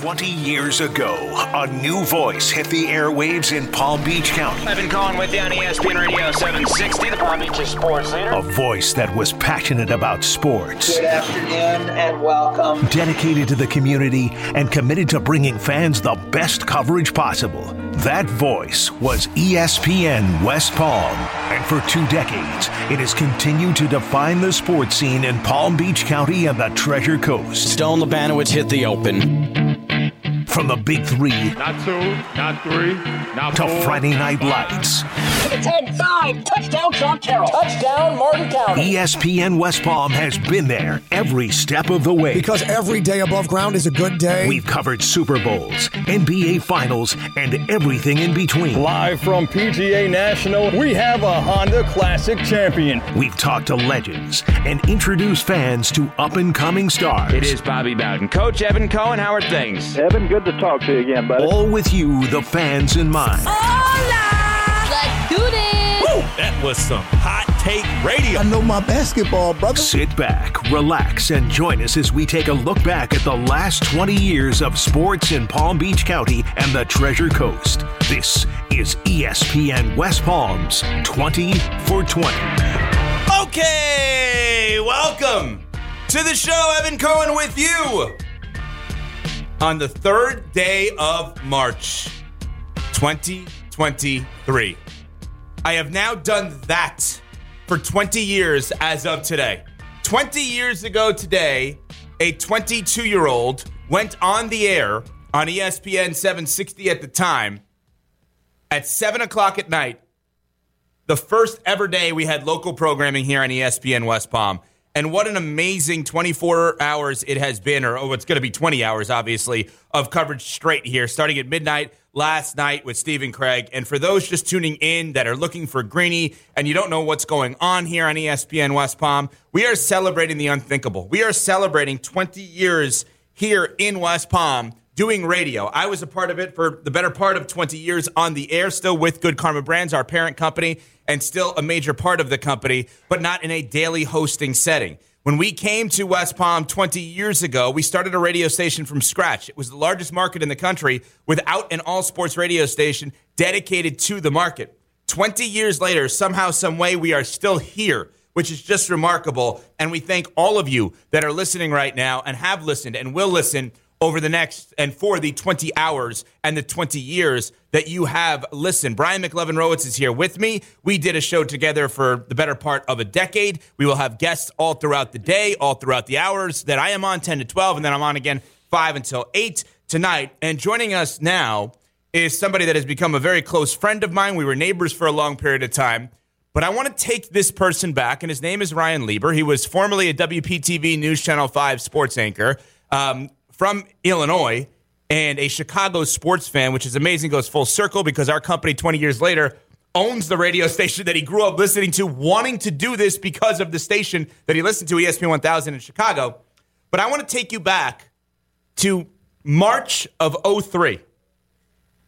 20 years ago, a new voice hit the airwaves in Palm Beach County. I've been calling with you on ESPN Radio 760, the Palm Beach sports leader. A voice that was passionate about sports. Good afternoon and welcome. Dedicated to the community and committed to bringing fans the best coverage possible. That voice was ESPN West Palm. And for two decades, it has continued to define the sports scene in Palm Beach County and the Treasure Coast. Stone Labanowitz hit the open. From the big three Not two, not three, not to four. Friday Night Lights, 10, 5, touchdown, Sean Carroll. Touchdown, Martin County. ESPN West Palm has been there every step of the way. Because every day above ground is a good day. We've covered Super Bowls, NBA Finals, and everything in between. Live from PGA National, we have a Honda Classic champion. We've talked to legends and introduced fans to up and coming stars. It is Bobby Bowden. Coach Evan Cohen, how are things? Evan, good to talk to you again, buddy. All with you, the fans in mind. Let's do this. That was some hot take radio. I know my basketball, brother. Sit back, relax, and join us as we take a look back at the last 20 years of sports in Palm Beach County and the Treasure Coast. This is ESPN West Palm's 20 for 20. Okay, welcome to the show. Evan Cohen with you on the third day of March 2023. I have now done that for 20 years as of today. 20 years ago today, a 22 year old went on the air on ESPN 760 at the time at 7 o'clock at night the first ever day we had local programming here on ESPN West Palm. And what an amazing 24 hours it has been, or oh, it's going to be 20 hours, obviously, of coverage straight here, starting at midnight last night with Steve and Craig. And for those just tuning in that are looking for Greeny and you don't know what's going on here on ESPN West Palm, we are celebrating the unthinkable. We are celebrating 20 years here in West Palm doing radio. I was a part of it for the better part of 20 years on the air, still with Good Karma Brands, our parent company, and still a major part of the company, but not in a daily hosting setting. When we came to West Palm 20 years ago, we started a radio station from scratch. It was the largest market in the country without an all sports radio station dedicated to the market. 20 years later, somehow, some way, we are still here, which is just remarkable. And we thank all of you that are listening right now and have listened and will listen over the next and for the 20 hours and the 20 years that you have listened. Brian McLevin Rowitz is here with me. We did a show together for the better part of a decade. We will have guests all throughout the day, all throughout the hours that I am on 10 to 12, and then I'm on again 5 until 8 tonight. And joining us now is somebody that has become a very close friend of mine. We were neighbors for a long period of time. But I want to take this person back, and his name is Ryan Lieber. He was formerly a WPTV News Channel 5 sports anchor. Um, from Illinois and a Chicago sports fan, which is amazing, goes full circle because our company 20 years later owns the radio station that he grew up listening to, wanting to do this because of the station that he listened to, ESPN 1000 in Chicago. But I want to take you back to March of 03.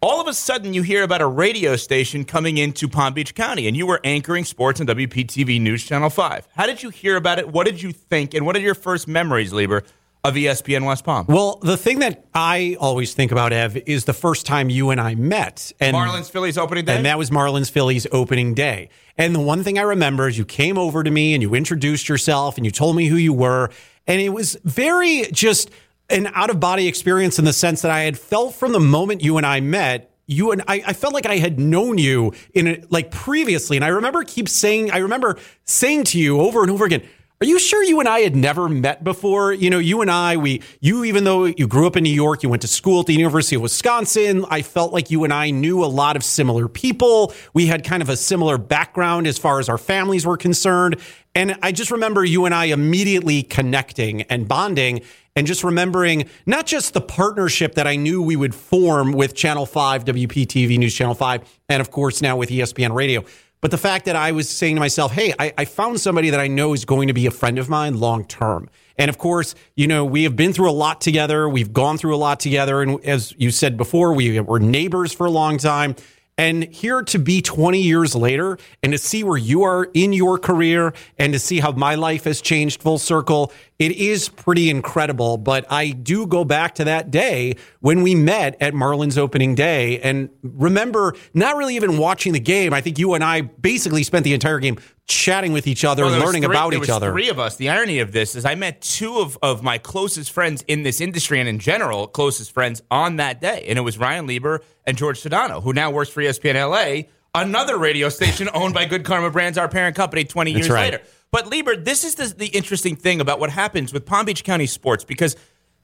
All of a sudden, you hear about a radio station coming into Palm Beach County, and you were anchoring sports on WPTV News Channel 5. How did you hear about it? What did you think? And what are your first memories, Lieber, of ESPN West Palm? Well, the thing that I always think about, Ev, is the first time you and I met. And Marlins Phillies opening day? And that was Marlins Phillies opening day. And the one thing I remember is you came over to me and you introduced yourself and you told me who you were. And it was very just an out of body experience in the sense that I had felt from the moment you and I met. You and I, I felt like I had known you in a, like previously, and I remember keep saying, I remember saying to you over and over again, are you sure you and I had never met before? You know, you and I, we, you, even though you grew up in New York, you went to school at the University of Wisconsin. I felt like you and I knew a lot of similar people. We had kind of a similar background as far as our families were concerned. And I just remember you and I immediately connecting and bonding and just remembering not just the partnership that I knew we would form with Channel 5, WPTV News Channel 5, and of course now with ESPN Radio, but the fact that I was saying to myself, hey, I, I, found somebody that I know is going to be a friend of mine long term. And of course, you know, we have been through a lot together. We've gone through a lot together. And as you said before, we were neighbors for a long time. And here to be 20 years later and to see where you are in your career and to see how my life has changed full circle, it is pretty incredible. But I do go back to that day when we met at Marlins opening day and remember not really even watching the game. I think you and I basically spent the entire game chatting with each other Well, and learning three- about each was other. Three of us. The irony of this is I met two of, of my closest friends in this industry and in general, closest friends on that day. And it was Ryan Lieber and George Sedano, who now works for ESPN LA, another radio station owned by Good Karma Brands, our parent company, 20 years right. later. But Lieber, this is the, the interesting thing about what happens with Palm Beach County sports because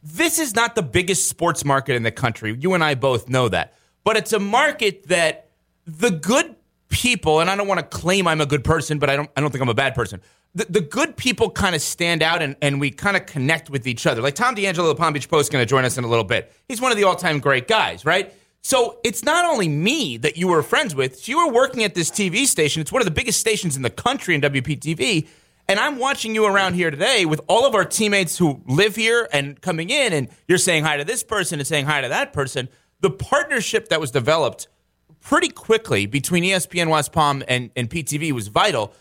this is not the biggest sports market in the country. You and I both know that. But it's a market that the good people, and I don't want to claim I'm a good person, but I don't I don't think I'm a bad person. The, the good people kind of stand out and, and we kind of connect with each other. Like Tom D'Angelo of the Palm Beach Post is going to join us in a little bit. He's one of the all time great guys, right? So it's not only me that you were friends with. So you were working at this TV station. It's one of the biggest stations in the country in WPTV. And I'm watching you around here today with all of our teammates who live here and coming in, and you're saying hi to this person and saying hi to that person. The partnership that was developed pretty quickly between ESPN West Palm and, and PTV was vital,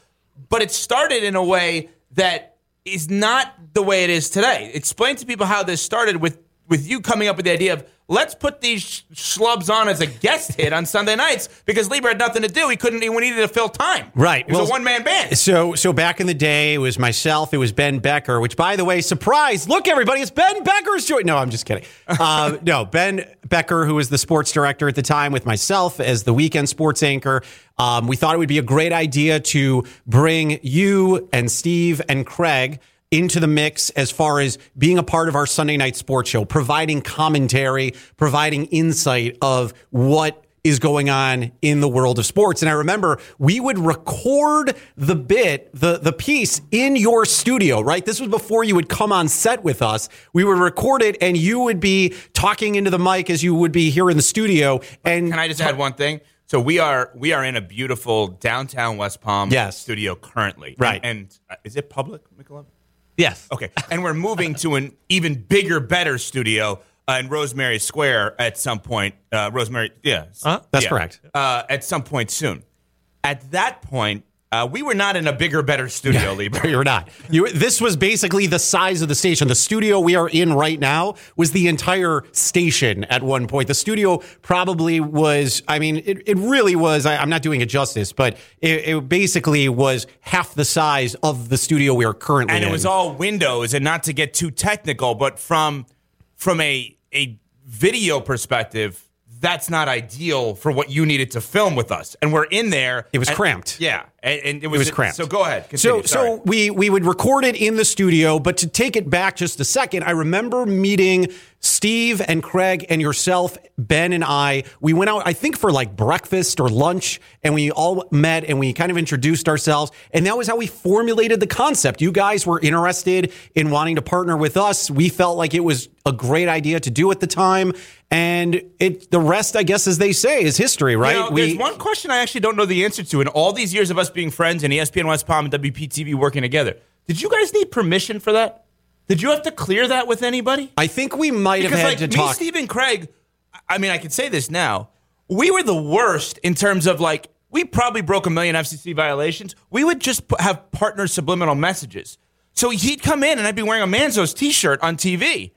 but it started in a way that is not the way it is today. Explain to people how this started with, with you coming up with the idea of let's put these schlubs on as a guest hit on Sunday nights because Lieber had nothing to do. He couldn't. He needed to fill time. Right. It was Well, a one man band. So, so back in the day, it was myself. It was Ben Becker. Which, by the way, surprise! Look, everybody, it's Ben Becker's joint. No, I'm just kidding. Uh, no, Ben Becker, who was the sports director at the time, with myself as the weekend sports anchor. Um, we thought it would be a great idea to bring you and Steve and Craig into the mix as far as being a part of our Sunday night sports show, providing commentary, providing insight of what is going on in the world of sports. And I remember we would record the bit, the, the piece in your studio, right? This was before you would come on set with us. We would record it and you would be talking into the mic as you would be here in the studio. And Can I just add one thing? So we are we are in a beautiful downtown West Palm Yes. studio currently. Right. And, and, uh, is it public, Michelob? Yes. Okay. And we're moving to an even bigger, better studio uh, in Rosemary Square at some point. Uh, Rosemary, yeah. That's Yeah. correct. Uh, at some point soon. At that point, uh, we were not in a bigger, better studio, Lieber. You're not. You, this was basically the size of the station. The studio we are in right now was the entire station at one point. The studio probably was, I mean, it, it really was, I, I'm not doing it justice, but it, it basically was half the size of the studio we are currently and in. And it was all windows and not to get too technical but from from a a video perspective that's not ideal for what you needed to film with us and we're in there It was and- cramped. yeah and, and it, was, It was cramped. so go ahead So. Sorry. so we we would record it in the studio, but to take it back just a second, I remember meeting Steve and Craig and yourself, Ben and I. We went out, I think, for like breakfast or lunch, and we all met and we kind of introduced ourselves, and that was how we formulated the concept. You guys were interested in wanting to partner with us. We felt like it was a great idea to do at the time, and it the rest, I guess, as they say, is history, right? You know, there's one question I actually don't know the answer to. In all these years of us being friends and ESPN West Palm and WPTV working together, did you guys need permission for that? Did you have to clear that with anybody? I think we might have had like to me, talk. Steve and Craig, I mean, I can say this now. We were the worst in terms of like we probably broke a million FCC violations. We would just have partner subliminal messages. So he'd come in and I'd be wearing a Manzo's T-shirt on TV.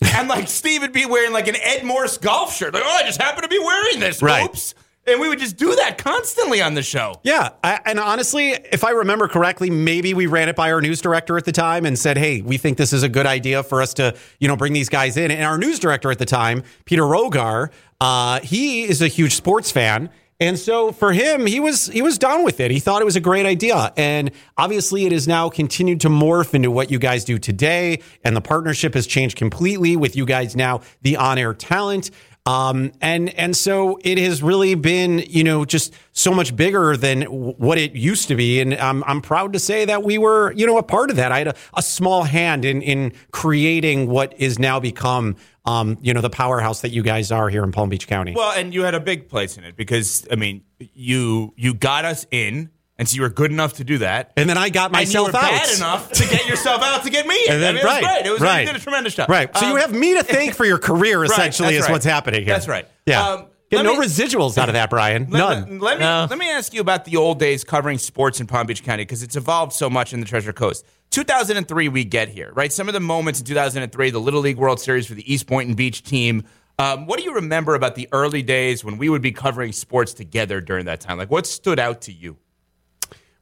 and like Steve would be wearing like an Ed Morris golf shirt. Like, oh, I just happen to be wearing this. Right. Oops. And we would just do that constantly on the show. Yeah, I, and honestly, if I remember correctly, maybe we ran it by our news director at the time and said, "Hey, we think this is a good idea for us to, you know, bring these guys in." And our news director at the time, Peter Rogar, uh, he is a huge sports fan. And so for him, he was he was done with it. He thought it was a great idea, and obviously, it has now continued to morph into what you guys do today. And the partnership has changed completely with you guys now, the on-air talent. Um, and and so it has really been, you know, just so much bigger than what it used to be. And I'm I'm proud to say that we were, you know, a part of that. I had a, a small hand in in creating what is now become, um, you know, the powerhouse that you guys are here in Palm Beach County. Well, and you had a big place in it because I mean, you you got us in, and so you were good enough to do that. and then I got myself and you were out. bad enough to get yourself out to get me. in. And then, I mean, right, it was great. It was right. you did a tremendous job. Right. So Um, you have me to thank for your career, essentially, that's is right. what's happening here. That's right. Yeah. Um, Get no me- residuals out of that, Brian. Let- None. Let, me let me ask you about the old days covering sports in Palm Beach County because it's evolved so much in the Treasure Coast. 2003, we get here, right? Some of the moments in 2003, the Little League World Series for the East Boynton Beach team. Um, what do you remember about the early days when we would be covering sports together during that time? Like, what stood out to you?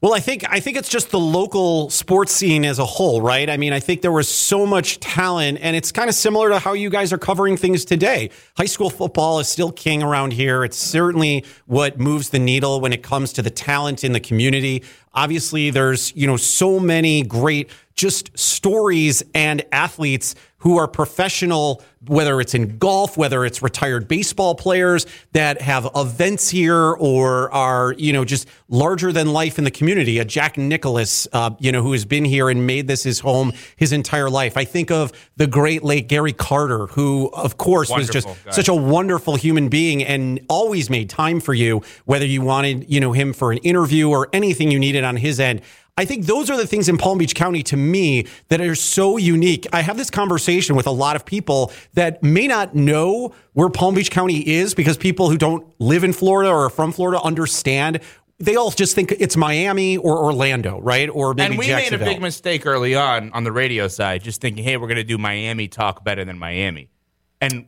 Well, I think I think it's just the local sports scene as a whole, right? I mean, I think there was so much talent, and it's kind of similar to how you guys are covering things today. High school football is still king around here. It's certainly what moves the needle when it comes to the talent in the community. Obviously, there's you know so many great just stories and athletes who are professional, whether it's in golf, whether it's retired baseball players that have events here or are, you know, just larger than life in the community. A Jack Nicklaus, uh, you know, who has been here and made this his home his entire life. I think of the great late Gary Carter, who, of course, was just guy. such a wonderful human being and always made time for you, whether you wanted, you know, him for an interview or anything you needed on his end. I think those are the things in Palm Beach County to me that are so unique. I have this conversation with a lot of people that may not know where Palm Beach County is because people who don't live in Florida or are from Florida understand. They all just think it's Miami or Orlando, right? Or maybe and we made a big mistake early on on the radio side, just thinking, hey, we're going to do Miami talk better than Miami. And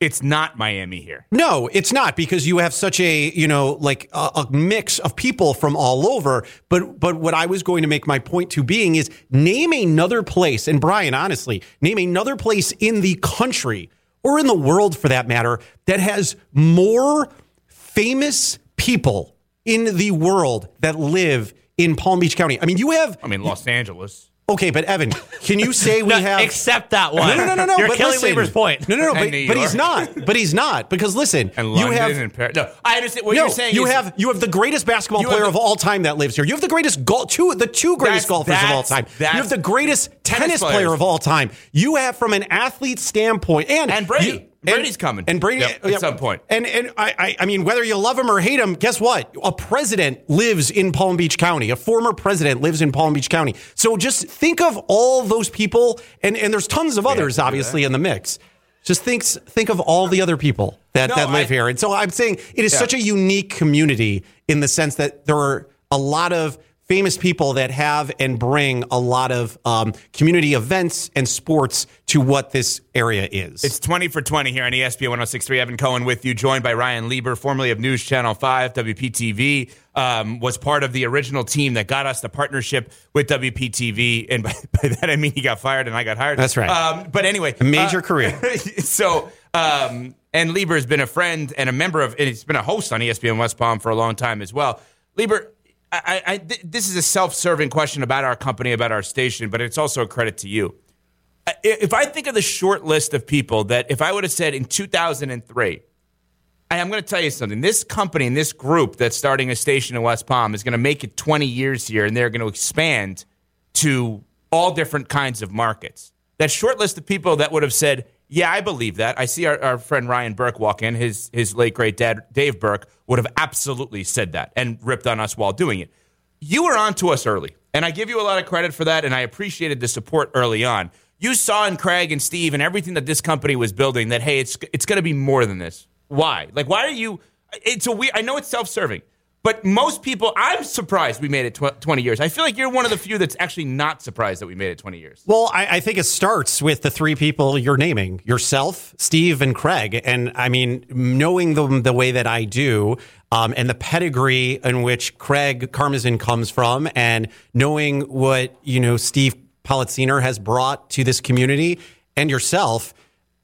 it's not Miami here. No, it's not because you have such a you know like a, a mix of people from all over. But but what I was going to make my point to being is name another place, and Brian, honestly, name another place in the country or in the world for that matter that has more famous people in the world that live in Palm Beach County. I mean, you have I mean, Los Angeles. Okay, but Evan, can you say we No, have Except that one. no, no, no, no, no. You're but killing listen. Lieber's point. No, no, no. But, but he's not. But he's not because listen, And you London have and Paris. No, I understand what no, you're saying. you is- have you have the greatest basketball player the- of all time that lives here. You have the greatest golf two the two greatest That's- golfers of all that's- time. You have the greatest tennis, tennis player of all time. You have from an athlete standpoint and And Brady. you- Brady's coming. And Brady Yep, uh, at some point. And and I, I I mean whether you love him or hate him, guess what? A president lives in Palm Beach County. A former president lives in Palm Beach County. So just think of all those people and and there's tons of others obviously in the mix. Just think think of all the other people that, No, that live I- here. And so I'm saying it is Yeah. such a unique community in the sense that there are a lot of famous people that have and bring a lot of um, community events and sports to what this area is. It's 20 for 20 here on ESPN 1063. Evan Cohen with you, joined by Ryan Lieber, formerly of News Channel 5, WPTV, um, was part of the original team that got us the partnership with WPTV. And by, by that, I mean he got fired and I got hired. That's right. Um, but anyway, A major uh, career. so, um, and Lieber has been a friend and a member of, and he's been a host on ESPN West Palm for a long time as well. Lieber, I, I, th- this is a self-serving question about our company, about our station, but it's also a credit to you. If I think of the short list of people that, if I would have said in 2003, I- I'm going to tell you something. This company and this group that's starting a station in West Palm is going to make it 20 years here, and they're going to expand to all different kinds of markets. That short list of people that would have said, "Yeah, I believe that." I see our, our friend Ryan Burke walk in. His his late great dad Dave Burke would have absolutely said that and ripped on us while doing it. You were on to us early, and I give you a lot of credit for that, and I appreciated the support early on. You saw in Craig and Steve and everything that this company was building that hey, it's it's going to be more than this. Why? Like, why are you? It's a weird. I know it's self-serving, but most people, I'm surprised we made it tw- 20 years. I feel like you're one of the few that's actually not surprised that we made it 20 years. Well, I, I think it starts with the three people you're naming yourself, Steve, and Craig. And I mean, knowing them the way that I do, um, and the pedigree in which Craig Karmazin comes from, and knowing what, you know, Steve Politziner has brought to this community and yourself.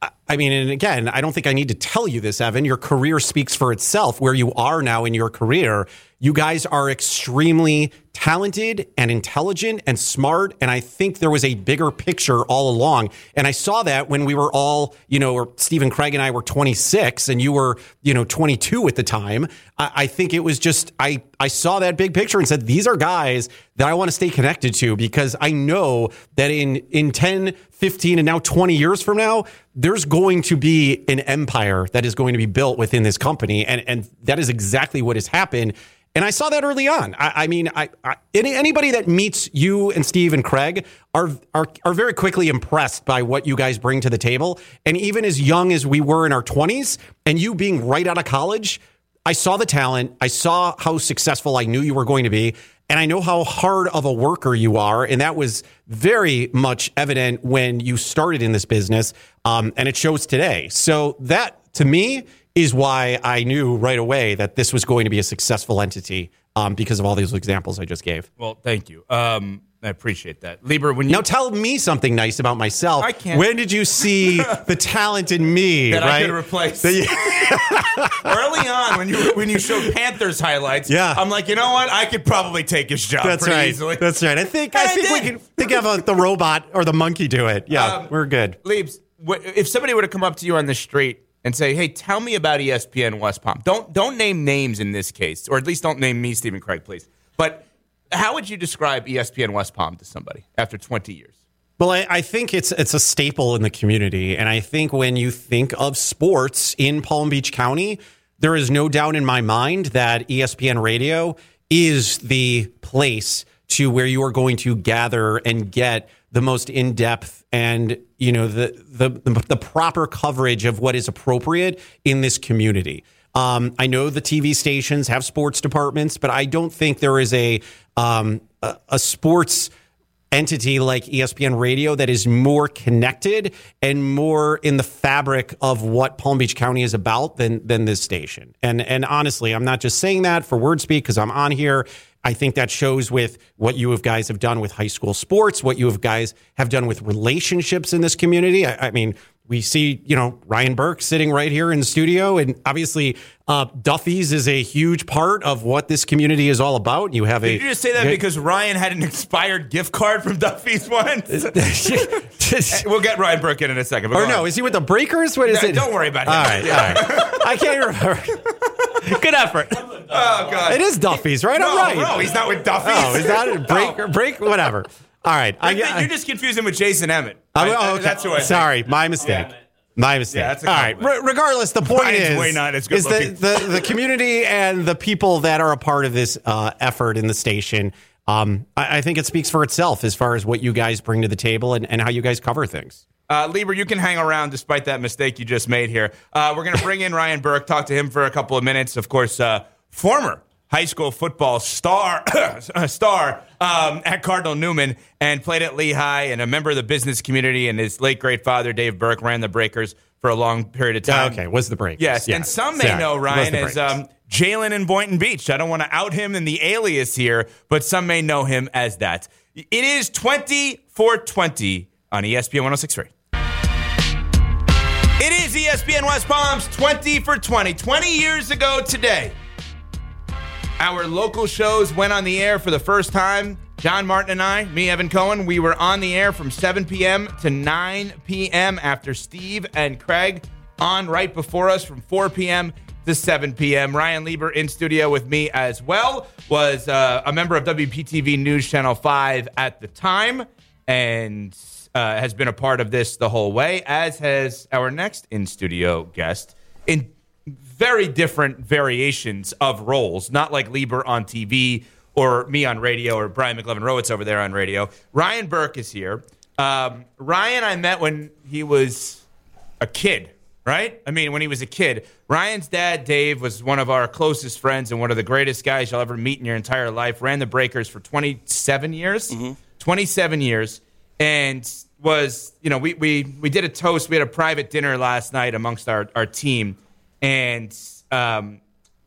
I- mean, and again, I don't think I need to tell you this, Evan. Your career speaks for itself where you are now in your career. You guys are extremely talented and intelligent and smart. And I think there was a bigger picture all along. And I saw that when we were all, you know, or Steve and Craig and I were 26 and you were, you know, 22 at the time. I, I think it was just, I, I saw that big picture and said, these are guys that I want to stay connected to because I know that in, in 10, 15, and now 20 years from now, there's going to be an empire that is going to be built within this company. And, and that is exactly what has happened. And I saw that early on. I, I mean, I, Any, anybody that meets you and Steve and Craig are, are are very quickly impressed by what you guys bring to the table. And even as young as we were in our twenties, and you being right out of college, I saw the talent. I saw how successful I knew you were going to be. And I know how hard of a worker you are. And that was very much evident when you started in this business. Um, and it shows today. So that to me is why I knew right away that this was going to be a successful entity um, because of all these examples I just gave. Well, thank you. Um, I appreciate that. Lieber, when you now tell me something nice about myself. I can't. When did you see the talent in me that right? I could replace? Early on, when you when you showed Panthers highlights, yeah. I'm like, you know what? I could probably take his job. That's pretty right. Easily. That's right. I think I I think we can think of a, the robot or the monkey do it. Yeah, Um, we're good. Leaves, if somebody were to come up to you on the street and say, "Hey, tell me about ESPN West Palm," don't don't name names in this case, or at least don't name me, Steve and Craig, please. But how would you describe ESPN West Palm to somebody after 20 years? Well, I, I think it's it's a staple in the community, and I think when you think of sports in Palm Beach County, there is no doubt in my mind that ESPN Radio is the place to where you are going to gather and get the most in depth and you know the, the the proper coverage of what is appropriate in this community. Um, I know the TV stations have sports departments, but I don't think there is a um, a, a sports entity like ESPN Radio that is more connected and more in the fabric of what Palm Beach County is about than than this station. And and honestly, I'm not just saying that for word speak because I'm on here. I think that shows with what you have guys have done with high school sports, what you have guys have done with relationships in this community. I, I mean, we see, you know, Ryan Burke sitting right here in the studio, and obviously, uh, Duffy's is a huge part of what this community is all about. You have a. Did you just say that because Ryan had an expired gift card from Duffy's once? we'll get Ryan Burke in in a second. or no, on. is he with the Breakers? What is No, it? Don't worry about him. All right, Yeah. all right. I can't remember. Good effort. Oh god, It is Duffy's, right? No, I'm right. no, he's not with Duffy's. Oh, is that a break? No. Break? Whatever. All right. I, You're, I, you're just confusing with Jason Emmett. I- I- oh, okay. That's who I think. Sorry, my mistake. My mistake. Yeah, that's a All right. compliment. Re- regardless, the point Ryan's is, way not as good is the, the the community and the people that are a part of this uh, effort in the station. Um, I, I think it speaks for itself as far as what you guys bring to the table and, and how you guys cover things. Uh, Lieber, you can hang around despite that mistake you just made here. Uh, we're going to bring in Ryan Burke, talk to him for a couple of minutes. Of course, uh, former high school football star star um, at Cardinal Newman and played at Lehigh and a member of the business community. And his late great father, Dave Burke, ran the Breakers for a long period of time. Okay, was the break? Yes, Yeah. and some may Sorry. know Ryan as um, Jalen in Boynton Beach. I don't want to out him in the alias here, but some may know him as that. It is 2420 on ESPN 1063. It is ESPN West Palm's 20 for 20. 20 years ago today, our local shows went on the air for the first time. John Martin and I, me, Evan Cohen, we were on the air from 7 p.m. to 9 p.m. after Steve and Craig on right before us from 4 p.m. to 7 p.m. Ryan Lieber in studio with me as well was uh, a member of WPTV News Channel 5 at the time and uh, has been a part of this the whole way, as has our next in studio guest in very different variations of roles, not like Lieber on TV or me on radio or Brian McLevin Rowitz over there on radio. Ryan Burke is here. Um, Ryan, I met when he was a kid, right? I mean, when he was a kid. Ryan's dad, Dave, was one of our closest friends and one of the greatest guys you'll ever meet in your entire life. Ran the Breakers for 27 years. 27 years. And was, you know, we, we, we did a toast. We had a private dinner last night amongst our, our team. And um,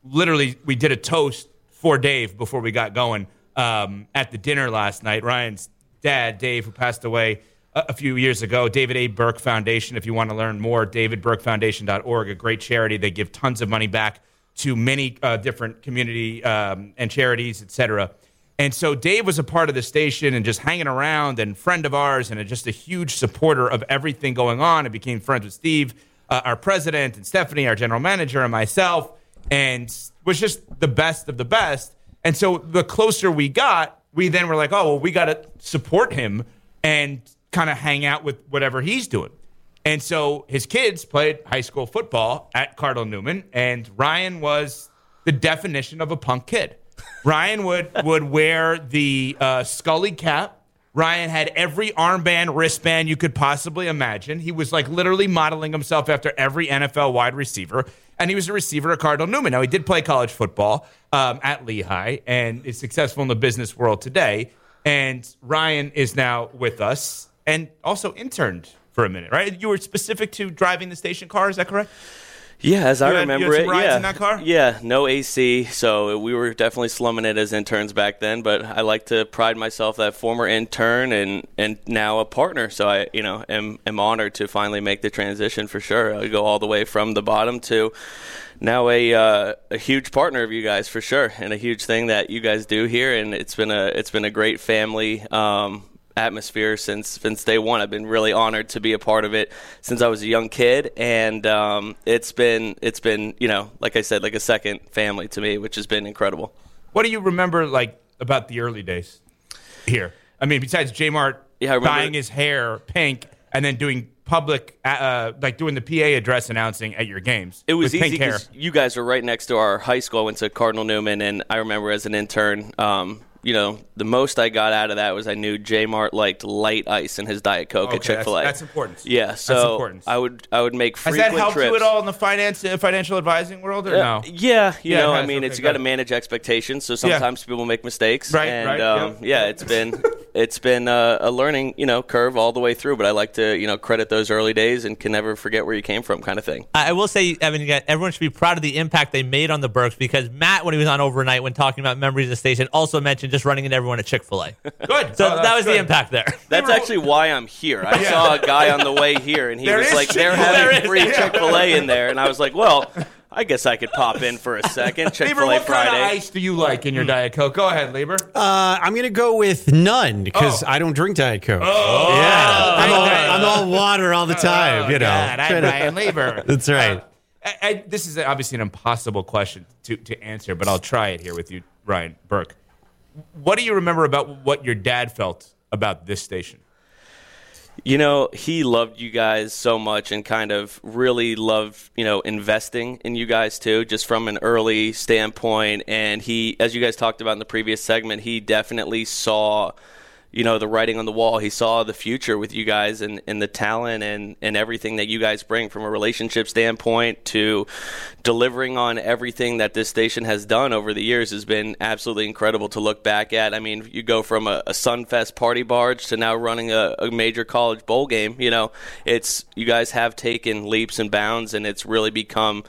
literally, we did a toast for Dave before we got going um, at the dinner last night. Ryan's dad, Dave, who passed away a, a few years ago, David A. Burke Foundation. If you want to learn more, davidburkefoundation.org, a great charity. They give tons of money back to many uh, different community um, and charities, et cetera. And so Dave was a part of the station and just hanging around and friend of ours and just a huge supporter of everything going on. And became friends with Steve, uh, our president, and Stephanie, our general manager, and myself, and was just the best of the best. And so the closer we got, we then were like, oh, well, we got to support him and kind of hang out with whatever he's doing. And so his kids played high school football at Cardinal Newman, and Ryan was the definition of a punk kid. Ryan would would wear the uh, Scully cap. Ryan had every armband, wristband you could possibly imagine. He was like literally modeling himself after every NFL wide receiver, and he was a receiver at Cardinal Newman. Now he did play college football um, at Lehigh and is successful in the business world today. And Ryan is now with us and also interned for a minute, right? You were specific to driving the station car, is that correct? Yeah, as I You had- you remember had it, rides yeah, in that car? yeah, no AC, so we were definitely slumming it as interns back then. But I like to pride myself that former intern and and now a partner. So I, you know, am am honored to finally make the transition for sure. I go all the way from the bottom to now a uh, a huge partner of you guys for sure, and a huge thing that you guys do here. And it's been a it's been a great family. Um, atmosphere since since day one. I've been really honored to be a part of it since I was a young kid, and um, it's been it's been you know like I said like a second family to me, which has been incredible. What do you remember like about the early days here? I mean, besides J Mart Yeah, dyeing his hair pink and then doing public, uh, uh, like doing the PA address announcing at your games. It was easy because you guys were right next to our high school. I went to Cardinal Newman, and I remember as an intern, um, you know, the most I got out of that was I knew J Mart liked light ice in his Diet Coke Okay, at Chick Fil A. that's- that's important. Yeah, That's so important. I would I would make frequent Has frequent that helped trips. you at all in the finance uh, financial advising world or no? Uh, Yeah, you Yeah, it know, I mean, Okay, it's you got to manage expectations. So sometimes people make mistakes, Right, And right, um, yep. yeah, it's been it's been uh, a learning, you know, curve all the way through. But I like to, you know, credit those early days and can never forget where you came from, kind of thing. I I will say, Evan, you got- everyone should be proud of the impact they made on the Burks because Matt, when he was on overnight, when talking about memories of the station, also mentioned just running into everyone at Chick Fil A. Good. So Oh, that that's was the impact there. That's actually why I'm here. I saw a guy on the way here, and he There was like, "They're having There is, free. Chick Fil A in there," and I was like, "Well, I guess I could pop in for a second. Chick Lieber, Fil A what kind of Friday." ice do you like in your Diet Coke? Go ahead, Lieber. Uh, I'm going to go with none because Oh. I don't drink Diet Coke. Oh, yeah. I'm all. I'm all water all the time, you know. God, I'm Trying Ryan Lieber. That's right. Uh, I, I, this is obviously an impossible question to, to answer, but I'll try it here with you, Ryan Burke. What do you remember about what your dad felt about this station? You know, he loved you guys so much and kind of really loved, you know, investing in you guys too, just from an early standpoint. And he, as you guys talked about in the previous segment, he definitely saw, you know, the writing on the wall. He saw the future with you guys and, and the talent and, and everything that you guys bring from a relationship standpoint to delivering on everything that this station has done over the years has been absolutely incredible to look back at. I mean, you go from a, a Sunfest party barge to now running a, a major college bowl game. You know, it's you guys have taken leaps and bounds, and it's really become.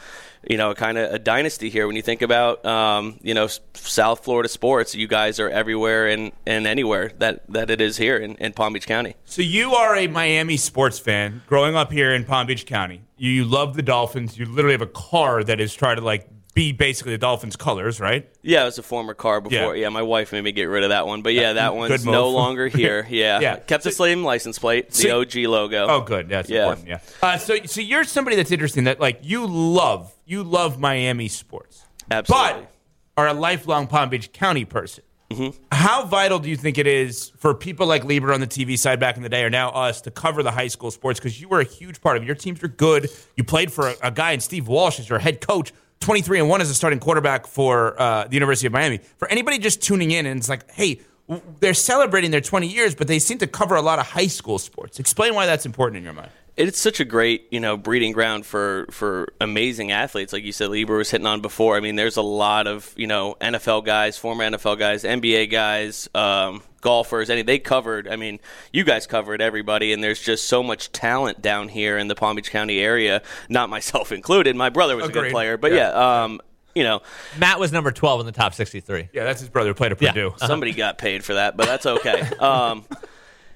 You know, kind of a dynasty here. When you think about, um, you know, South Florida sports, you guys are everywhere and, and anywhere that, that it is here in, in Palm Beach County. So you are a Miami sports fan growing up here in Palm Beach County. You, you love the Dolphins. You literally have a car that is trying to like be basically the Dolphins' colors, right? Yeah, it was a former car before. Yeah. Yeah, my wife made me get rid of that one. But yeah, that one's no longer here. Yeah. Yeah. Kept the same license plate, the So- OG logo. Oh, good. That's Yeah. important. Yeah. Uh, so, so you're somebody that's interesting. That like you love, you love Miami sports, Absolutely. but are a lifelong Palm Beach County person. How vital do you think it is for people like Lieber on the TV side back in the day, or now us, to cover the high school sports? Because you were a huge part of it. Your teams were good. You played for a, a guy in Steve Walsh as your head coach. 23 and 1 as a starting quarterback for uh, the University of Miami. For anybody just tuning in and it's like, hey, they're celebrating their 20 years, but they seem to cover a lot of high school sports. Explain why that's important in your mind. It's such a great you know breeding ground for for amazing athletes like you said Lieber was hitting on before I mean there's a lot of you know NFL guys former NFL guys NBA guys um, golfers any they covered I mean you guys covered everybody and there's just so much talent down here in the Palm Beach County area not myself included my brother was a good player but Yeah. yeah, um, you know Matt was number 12 in the top 63. Yeah, that's his brother who played at Yeah. Purdue. somebody got paid for that, but that's okay. Um,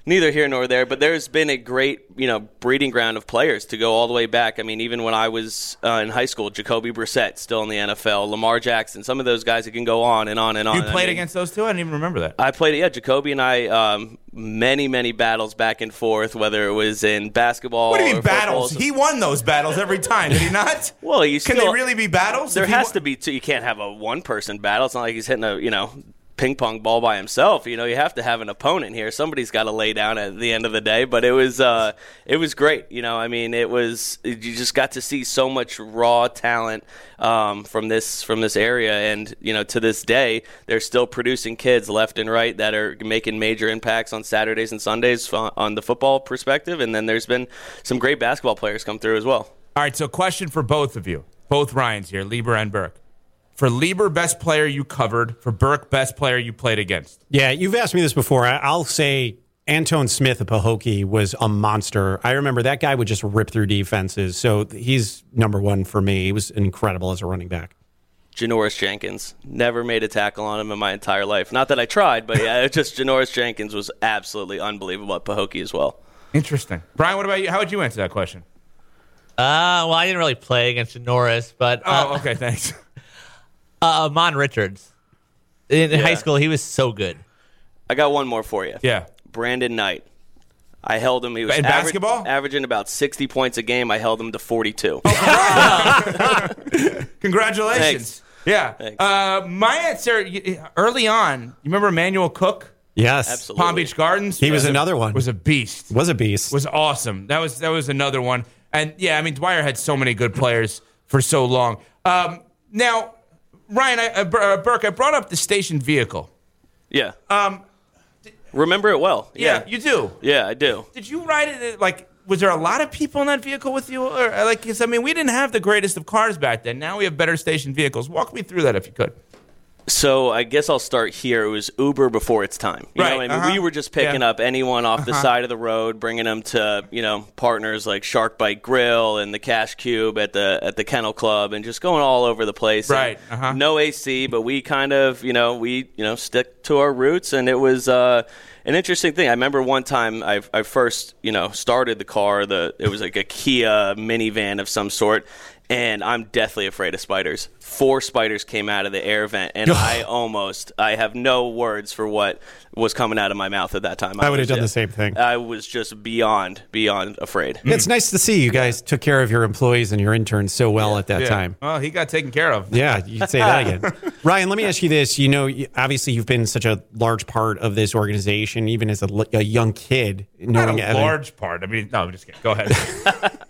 neither here nor there. But there's been a great, you know, breeding ground of players to go all the way back. I mean, even when I was uh, in high school, Jacoby Brissett still in the NFL, Lamar Jackson, some of those guys that can go on and on and on. You I played mean, against those two? I didn't even remember that. I played, yeah, Jacoby and I, um, many, many battles back and forth, whether it was in basketball. What do you mean battles? He won those battles every time, did he not? Well, you Can still- they really be battles? There has won- to be two. You can't have a one person battle. It's not like he's hitting a you know ping pong ball by himself. You know, you have to have an opponent here. Somebody's got to lay down at the end of the day. But it was uh, it was great. You know, I mean, it was you just got to see so much raw talent um, from this from this area, and you know, to this day, they're still producing kids left and right that are making major impacts on Saturdays and Sundays on the football perspective. And then there's been some great basketball players come through as well. All right, so question for both of you, both Ryans here, Lieber and Burke for Lieber, best player you covered. For Burke, best player you played against. Yeah, you've asked me this before. I'll say Antone Smith of Pahokee was a monster. I remember that guy would just rip through defenses. So he's number one for me. He was incredible as a running back. Janoris Jenkins. Never made a tackle on him in my entire life. Not that I tried, but yeah, just Janoris Jenkins was absolutely unbelievable at Pahokee as well. Interesting. Brian, what about you? How would you answer that question? Uh, well, I didn't really play against Janoris, but. Uh, oh, okay, thanks. Uh, Amon Richards. In yeah. high school, he was so good. I got one more for you. Yeah. Brandon Knight. I held him. He was in average, basketball, averaging about sixty points a game. I held him to forty-two. Congratulations! Thanks. Yeah. Thanks. Uh, my answer early on. You remember Emmanuel Cook? Yes, absolutely. Palm Beach Gardens. He was, was another one. Was a beast. Was a beast. Was awesome. That was that was another one. And yeah, I mean Dwyer had so many good players for so long. Um, now Ryan, I, uh, uh, Burke, I brought up the station vehicle. Yeah. Um, Remember it well. Yeah, yeah, you do. Yeah, I do. Did you ride it? Like, was there a lot of people in that vehicle with you? Or uh, like, cause, I mean, we didn't have the greatest of cars back then. Now we have better station vehicles. Walk me through that if you could. So I guess I'll start here. It was Uber before its time. You right. Know, I mean, uh-huh. we were just picking yeah. up anyone off the uh-huh. side of the road, bringing them to you know partners like Shark Bite Grill and the Cash Cube at the at the Kennel Club, and just going all over the place. Right. Uh-huh. No AC, but we kind of you know we you know stick to our roots, and it was. Uh, an interesting thing. I remember one time I, I first, you know, started the car. The it was like a Kia minivan of some sort, and I'm deathly afraid of spiders. Four spiders came out of the air vent, and I almost, I have no words for what was coming out of my mouth at that time. I, I would have done just, the same thing. I was just beyond, beyond afraid. It's hmm. nice to see you guys took care of your employees and your interns so well yeah. at that yeah. time. Well, he got taken care of. Yeah, you would say that again. Ryan, let me ask you this. You know, obviously you've been such a large part of this organization, even as a, a young kid. Not a large part. I mean, no, I'm just kidding. Go ahead.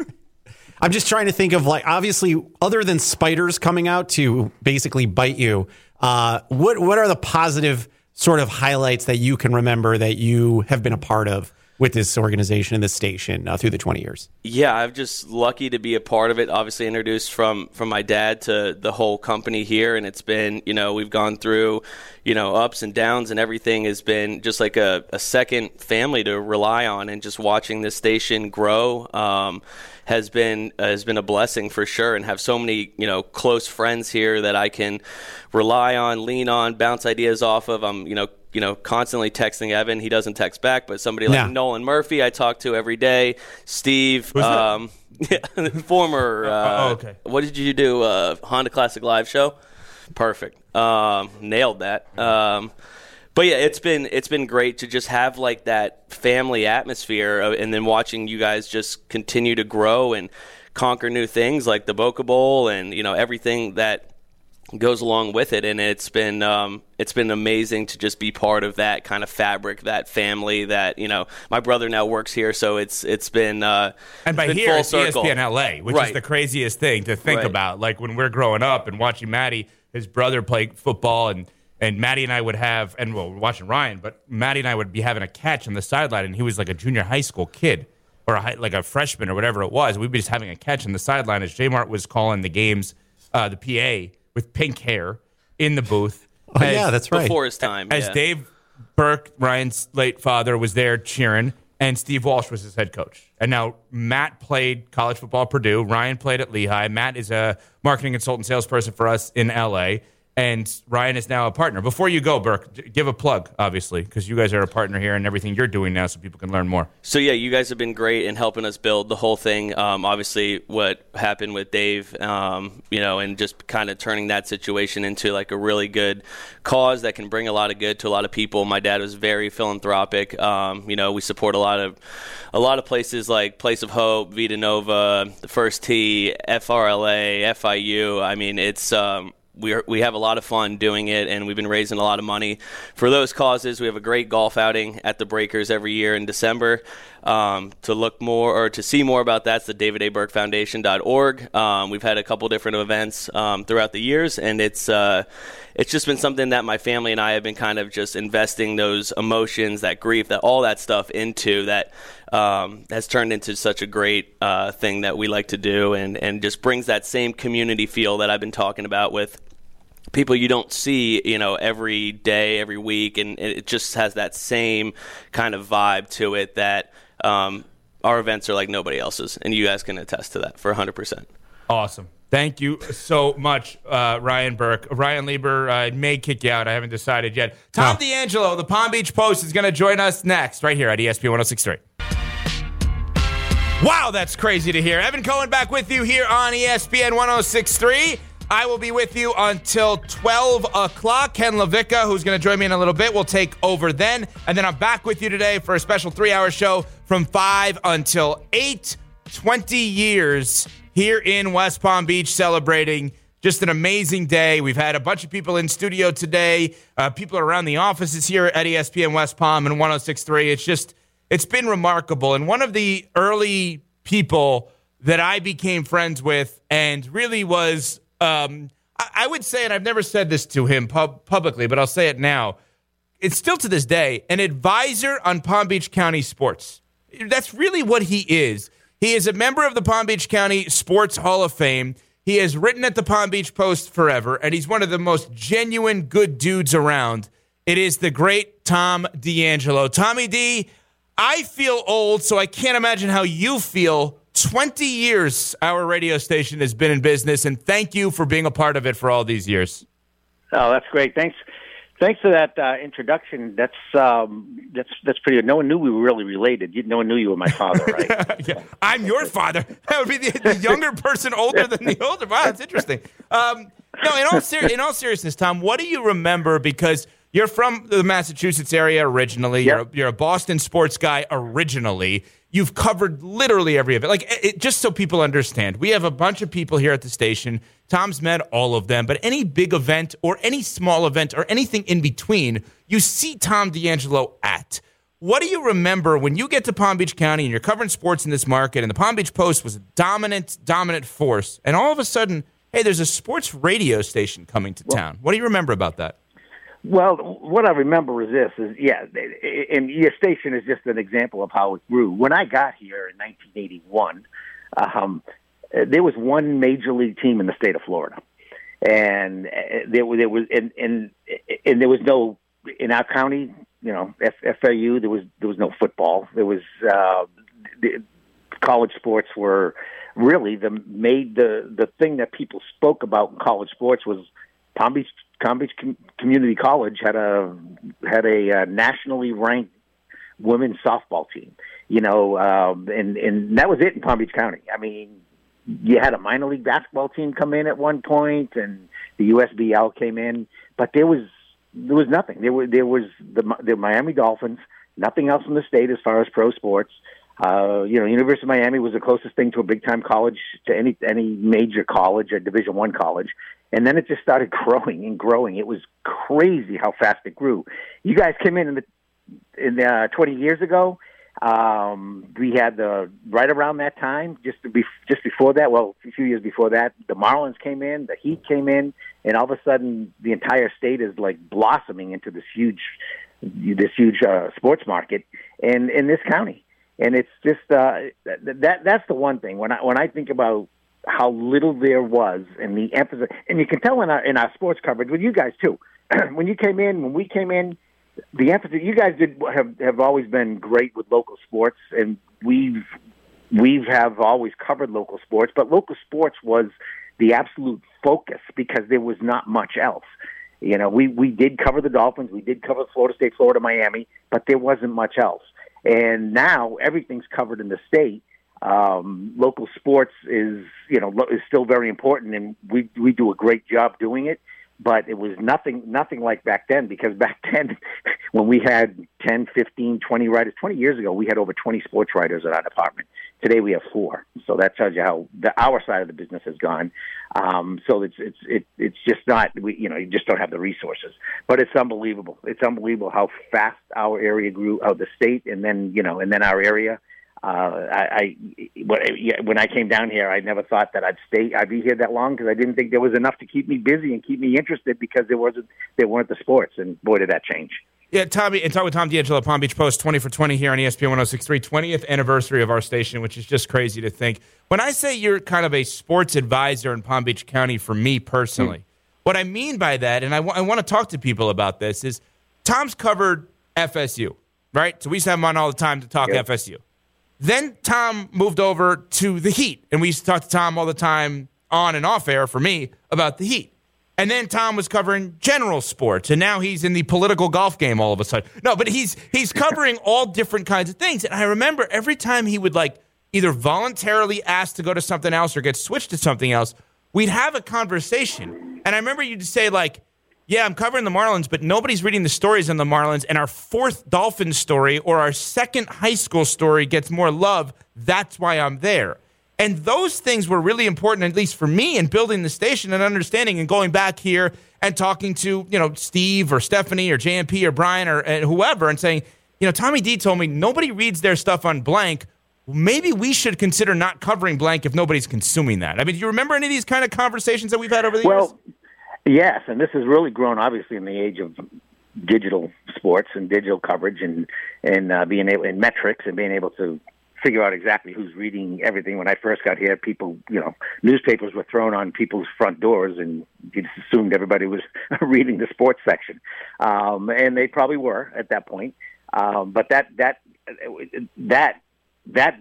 I'm just trying to think of like obviously other than spiders coming out to basically bite you, uh, what what are the positive sort of highlights that you can remember that you have been a part of with this organization and this station uh, through the 20 years? Yeah, I'm just lucky to be a part of it. Obviously, introduced from from my dad to the whole company here, and it's been you know we've gone through you know ups and downs, and everything has been just like a, a second family to rely on, and just watching this station grow. Um, has been uh, has been a blessing for sure, and have so many you know close friends here that I can rely on, lean on, bounce ideas off of. I'm you know you know constantly texting Evan. He doesn't text back, but somebody like. Nolan Murphy I talk to every day. Steve. Um, former. Oh, uh, oh, okay. What did you do? Uh, Honda Classic Live show. Perfect. Um, nailed that. Um, but yeah, it's been it's been great to just have like that family atmosphere, and then watching you guys just continue to grow and conquer new things like the Boca Bowl and you know everything that goes along with it. And it's been um, it's been amazing to just be part of that kind of fabric, that family. That you know, my brother now works here, so it's it's been uh, and by been here full it's circle. ESPN LA, which right. is the craziest thing to think right. about. Like when we're growing up and watching Maddie, his brother play football and and Maddie and I would have, and well, we're watching Ryan, but Maddie and I would be having a catch on the sideline, and he was like a junior high school kid or a high, like a freshman or whatever it was. We'd be just having a catch on the sideline as J Mart was calling the games, uh, the PA with pink hair in the booth. Oh, as, yeah, that's right. Before his time. As yeah. Dave Burke, Ryan's late father, was there cheering, and Steve Walsh was his head coach. And now Matt played college football at Purdue. Ryan played at Lehigh. Matt is a marketing consultant, salesperson for us in LA and Ryan is now a partner. Before you go, Burke, give a plug, obviously, because you guys are a partner here and everything you're doing now, so people can learn more. So yeah, you guys have been great in helping us build the whole thing. Um, obviously, what happened with Dave, um, you know, and just kind of turning that situation into like a really good cause that can bring a lot of good to a lot of people. My dad was very philanthropic. Um, you know, we support a lot of a lot of places like Place of Hope, Vita Nova, the First Tee, FRLA, FIU. I mean, it's um, we are, we have a lot of fun doing it, and we've been raising a lot of money for those causes. We have a great golf outing at the Breakers every year in December. Um, to look more or to see more about that, it's the David A. Burke Foundation.org. Um, we've had a couple different events um, throughout the years, and it's uh, it's just been something that my family and I have been kind of just investing those emotions, that grief, that all that stuff into that um, has turned into such a great uh, thing that we like to do, and and just brings that same community feel that I've been talking about with people you don't see, you know, every day, every week, and it just has that same kind of vibe to it that um, our events are like nobody else's, and you guys can attest to that for 100%. Awesome. Thank you so much, uh, Ryan Burke. Ryan Lieber uh, may kick you out. I haven't decided yet. Tom oh. D'Angelo, the Palm Beach Post, is going to join us next, right here at ESPN 1063. Wow, that's crazy to hear. Evan Cohen back with you here on ESPN 1063. I will be with you until 12 o'clock. Ken LaVicka, who's going to join me in a little bit, will take over then. And then I'm back with you today for a special three hour show from 5 until 8. 20 years here in West Palm Beach celebrating just an amazing day. We've had a bunch of people in studio today, uh, people around the offices here at ESPN West Palm and 1063. It's just, it's been remarkable. And one of the early people that I became friends with and really was um, I, I, would say, and I've never said this to him pub- publicly, but I'll say it now. It's still to this day an advisor on Palm Beach County sports. That's really what he is. He is a member of the Palm Beach County Sports Hall of Fame. He has written at the Palm Beach Post forever, and he's one of the most genuine good dudes around. It is the great Tom D'Angelo. Tommy D, I feel old, so I can't imagine how you feel 20 years our radio station has been in business, and thank you for being a part of it for all these years. Oh, that's great. Thanks. Thanks for that uh, introduction. That's um, that's that's pretty good. No one knew we were really related. No one knew you were my father, right? yeah. I'm your father. That would be the, the younger person older than the older. Wow, that's interesting. Um, no, in all ser- in all seriousness, Tom, what do you remember? Because you're from the Massachusetts area originally. Yep. You're, a, you're a Boston sports guy originally. You've covered literally every event. Like, it, just so people understand, we have a bunch of people here at the station. Tom's met all of them, but any big event or any small event or anything in between, you see Tom D'Angelo at. What do you remember when you get to Palm Beach County and you're covering sports in this market, and the Palm Beach Post was a dominant, dominant force, and all of a sudden, hey, there's a sports radio station coming to well, town. What do you remember about that? Well, what I remember is this: is yeah, and your station is just an example of how it grew. When I got here in 1981, um, there was one major league team in the state of Florida, and uh, there, there was and, and and there was no in our county, you know, FAU. There was there was no football. There was uh, the, college sports were really the made the the thing that people spoke about in college sports was Palm Beach Palm Beach Com- Community College had a had a uh, nationally ranked women's softball team. You know, um, and and that was it in Palm Beach County. I mean, you had a minor league basketball team come in at one point, and the USBL came in, but there was there was nothing. There was there was the the Miami Dolphins. Nothing else in the state as far as pro sports. Uh, you know, University of Miami was the closest thing to a big time college to any any major college, a Division One college, and then it just started growing and growing. It was crazy how fast it grew. You guys came in in the in uh, 20 years ago. Um, we had the right around that time, just to be just before that. Well, a few years before that, the Marlins came in, the Heat came in, and all of a sudden, the entire state is like blossoming into this huge, this huge uh, sports market in in this county and it's just uh, that that's the one thing when I when I think about how little there was and the emphasis, and you can tell in our in our sports coverage with you guys too. when you came in, when we came in, the emphasis you guys did have have always been great with local sports, and we've we've have always covered local sports, but local sports was the absolute focus because there was not much else. You know, we we did cover the Dolphins, we did cover Florida State, Florida, Miami, but there wasn't much else. And now everything's covered in the state. Um, local sports is, you know, lo- is still very important, and we we do a great job doing it. But it was nothing nothing like back then because back then, when we had 10, 15, 20 writers, 20 years ago, we had over 20 sports writers at our department. Today we have four. So that tells you how the our side of the business has gone. Um, so it's it's it, it's just not we you know you just don't have the resources. But it's unbelievable. It's unbelievable how fast our area grew, out the state, and then you know and then our area. Uh, I, I when I came down here, I never thought that I'd stay, I'd be here that long because I didn't think there was enough to keep me busy and keep me interested because there wasn't, there weren't the sports, and boy, did that change. Yeah, Tommy, and talk with Tom D'Angelo, Palm Beach Post, 20 for 20 here on ESPN 1063, 20th anniversary of our station, which is just crazy to think. When I say you're kind of a sports advisor in Palm Beach County for me personally, mm. what I mean by that, and I, w- I want to talk to people about this, is Tom's covered FSU, right? So we used to have him on all the time to talk yep. FSU. Then Tom moved over to the Heat, and we used to talk to Tom all the time on and off air for me about the Heat. And then Tom was covering general sports, and now he's in the political golf game all of a sudden. No, but he's he's covering all different kinds of things. And I remember every time he would like either voluntarily ask to go to something else or get switched to something else, we'd have a conversation. And I remember you'd say like, yeah, I'm covering the Marlins, but nobody's reading the stories on the Marlins. And our fourth Dolphin story or our second high school story gets more love. That's why I'm there. And those things were really important, at least for me, in building the station and understanding and going back here and talking to, you know, Steve or Stephanie or JMP or Brian or whoever and saying, you know, Tommy D told me nobody reads their stuff on blank. Maybe we should consider not covering blank if nobody's consuming that. I mean, do you remember any of these kind of conversations that we've had over the years? well, years? Yes, and this has really grown, obviously, in the age of digital sports and digital coverage and and uh, being able and metrics and being able to figure out exactly who's reading everything. When I first got here, people, you know, newspapers were thrown on people's front doors, and you just assumed everybody was reading the sports section, um, and they probably were at that point. Um, but that that that that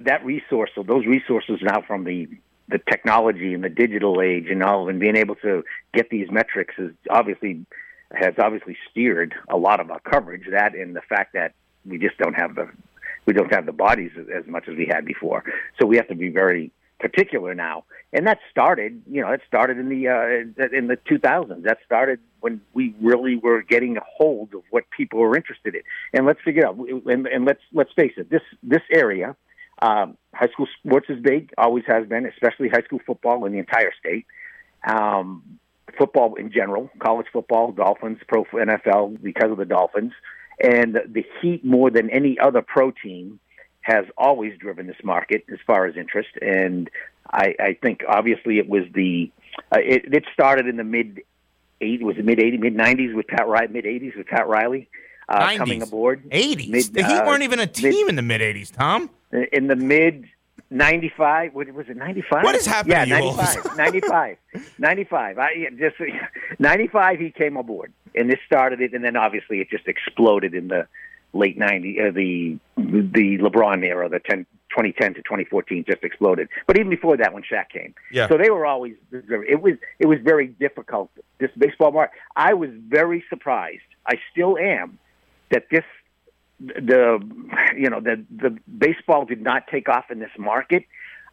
that resource, so those resources now from the the technology and the digital age and all, and being able to get these metrics is obviously has obviously steered a lot of our coverage. That and the fact that we just don't have the we don't have the bodies as much as we had before. So we have to be very particular now. And that started, you know, it started in the uh, in the 2000s. That started when we really were getting a hold of what people were interested in. And let's figure out, and, and let's let's face it, this this area um, high school sports is big, always has been, especially high school football in the entire state. Um, football in general, college football, Dolphins, pro NFL because of the Dolphins, and the Heat more than any other protein, has always driven this market as far as interest. And I, I think obviously it was the uh, it, it started in the mid eight was it mid eighty mid nineties with Pat Riley mid eighties with Pat Riley uh, coming aboard. Eighties, the Heat uh, weren't even a team mid, in the mid eighties, Tom in the mid 95 what was it 95 what is happening yeah 95 95 95 i just 95 he came aboard. And this started it and then obviously it just exploded in the late 90 uh, the the lebron era the 10 2010 to 2014 just exploded. But even before that when Shaq came. Yeah. so they were always it was it was very difficult. This baseball market i was very surprised i still am that this the you know the the baseball did not take off in this market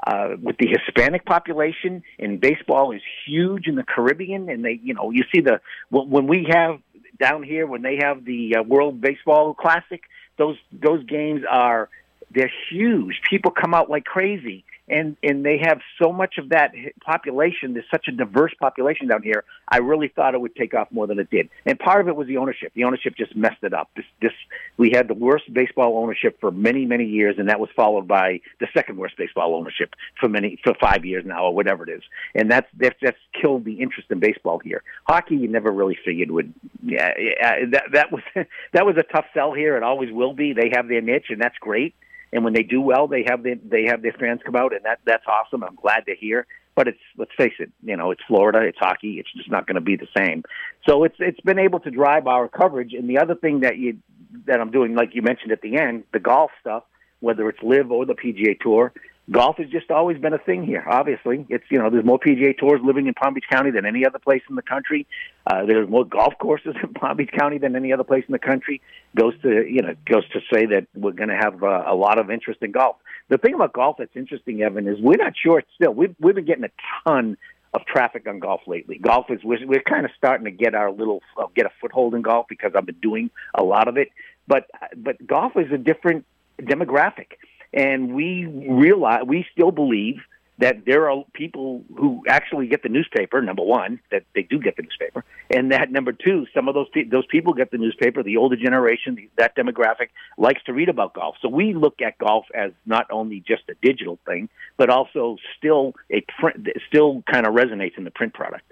uh, with the Hispanic population, and baseball is huge in the Caribbean. And they, you know, you see the when we have down here when they have the uh, World Baseball Classic, those those games are they're huge. People come out like crazy, and and they have so much of that population. There's such a diverse population down here. I really thought it would take off more than it did, and part of it was the ownership. The ownership just messed it up. This this we had the worst baseball ownership for many many years, and that was followed by the second worst baseball ownership for many for five years now, or whatever it is. And that's that's that's killed the interest in baseball here. Hockey, you never really figured would. Yeah, yeah that that was that was a tough sell here. It always will be. They have their niche, and that's great and when they do well, they have the, they have their fans come out, and that that's awesome. I'm glad to hear. But it's let's face it, you know, it's Florida, it's hockey, it's just not going to be the same. So it's it's been able to drive our coverage. And the other thing that you that I'm doing, like you mentioned at the end, the golf stuff, whether it's live or the PGA Tour, golf has just always been a thing here. Obviously, it's you know there's more PGA Tours living in Palm Beach County than any other place in the country. Uh, there's more golf courses in Palm Beach County than any other place in the country. Goes to you know goes to say that we're going to have uh, a lot of interest in golf. The thing about golf that's interesting, Evan, is we're not sure still. We've we've been getting a ton of traffic on golf lately. Golf is we're, we're kind of starting to get our little uh, get a foothold in golf because I've been doing a lot of it. But but golf is a different demographic and we realize we still believe that there are people who actually get the newspaper. Number one, that they do get the newspaper, and that number two, some of those pe- those people get the newspaper. The older generation, the, that demographic, likes to read about golf. So we look at golf as not only just a digital thing, but also still a print, still kind of resonates in the print product.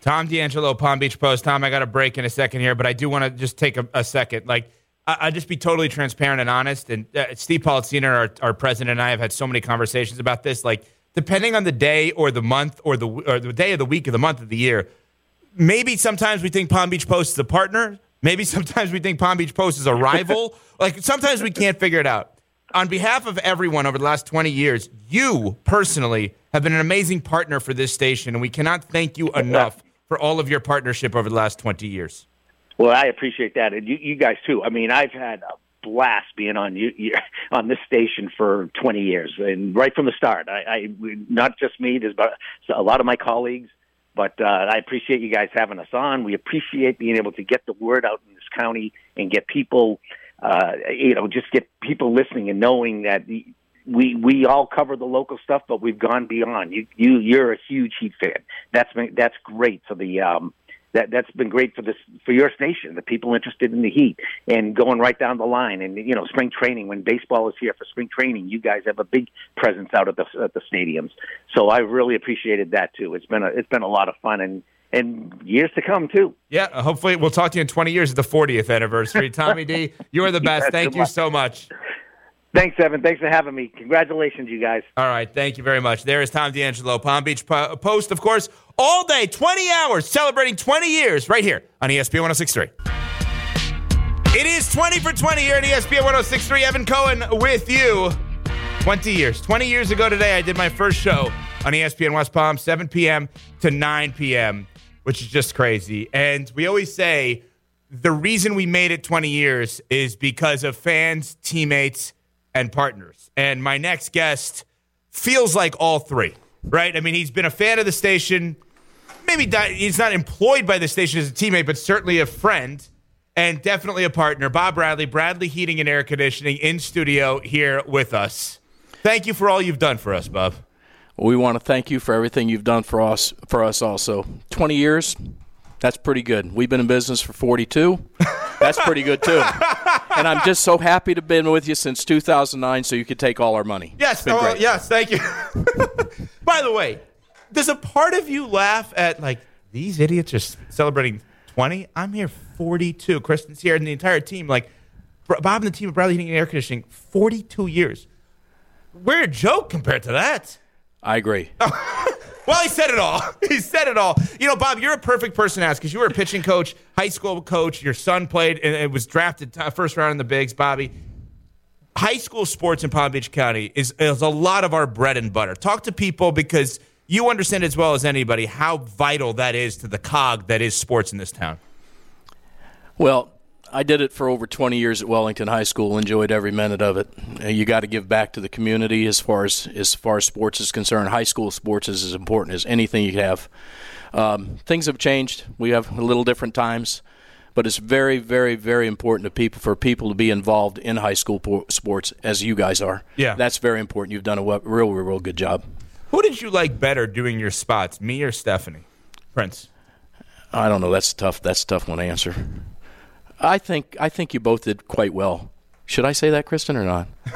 Tom D'Angelo, Palm Beach Post. Tom, I got a break in a second here, but I do want to just take a, a second. Like, I, I'll just be totally transparent and honest. And uh, Steve Palazzino, our, our president, and I have had so many conversations about this. Like, depending on the day or the month or the or the day of the week of the month of the year, maybe sometimes we think Palm Beach Post is a partner. Maybe sometimes we think Palm Beach Post is a rival. like sometimes we can't figure it out. On behalf of everyone over the last 20 years, you personally have been an amazing partner for this station, and we cannot thank you enough for all of your partnership over the last 20 years. Well, I appreciate that, and you, you guys too. I mean, I've had a blast being on you, you on this station for 20 years, and right from the start. I, I not just me, there's a lot of my colleagues, but uh, I appreciate you guys having us on. We appreciate being able to get the word out in this county and get people, uh, you know, just get people listening and knowing that. We we all cover the local stuff, but we've gone beyond. You you you're a huge Heat fan. That's that's great for the um, that that's been great for this for your station. The people interested in the Heat and going right down the line. And you know, spring training when baseball is here for spring training, you guys have a big presence out at the at the stadiums. So I really appreciated that too. It's been a it's been a lot of fun and and years to come too. Yeah, uh, hopefully we'll talk to you in 20 years at the 40th anniversary. Tommy D, you are the best. Thank you so much. Thanks, Evan. Thanks for having me. Congratulations, you guys. All right. Thank you very much. There is Tom D'Angelo, Palm Beach Post, of course, all day, 20 hours, celebrating 20 years right here on ESPN 1063. It is 20 for 20 here on ESPN 1063. Evan Cohen with you. 20 years. 20 years ago today, I did my first show on ESPN West Palm, 7 p.m. to 9 p.m., which is just crazy. And we always say the reason we made it 20 years is because of fans, teammates, and partners. And my next guest feels like all three, right? I mean, he's been a fan of the station. Maybe not, he's not employed by the station as a teammate, but certainly a friend and definitely a partner. Bob Bradley, Bradley Heating and Air Conditioning in studio here with us. Thank you for all you've done for us, Bob. We want to thank you for everything you've done for us for us also. 20 years, that's pretty good. We've been in business for 42. That's pretty good too. and I'm just so happy to have been with you since 2009, so you could take all our money. Yes, oh, yes, thank you. By the way, does a part of you laugh at like these idiots are celebrating 20? I'm here 42. Kristen's here, and the entire team, like Bob and the team of Bradley Heating and Air Conditioning, 42 years. We're a joke compared to that. I agree. Well, he said it all. He said it all. You know, Bob, you're a perfect person to ask because you were a pitching coach, high school coach. Your son played and it was drafted first round in the bigs. Bobby, high school sports in Palm Beach County is, is a lot of our bread and butter. Talk to people because you understand as well as anybody how vital that is to the cog that is sports in this town. Well, I did it for over 20 years at Wellington High School. Enjoyed every minute of it. Uh, you got to give back to the community as far as as far as sports is concerned. High school sports is as important as anything you have. Um, things have changed. We have a little different times, but it's very, very, very important to people for people to be involved in high school po- sports as you guys are. Yeah, that's very important. You've done a real, real, real good job. Who did you like better doing your spots, me or Stephanie Prince? I don't know. That's tough. That's a tough one to answer. I think I think you both did quite well. Should I say that, Kristen, or not?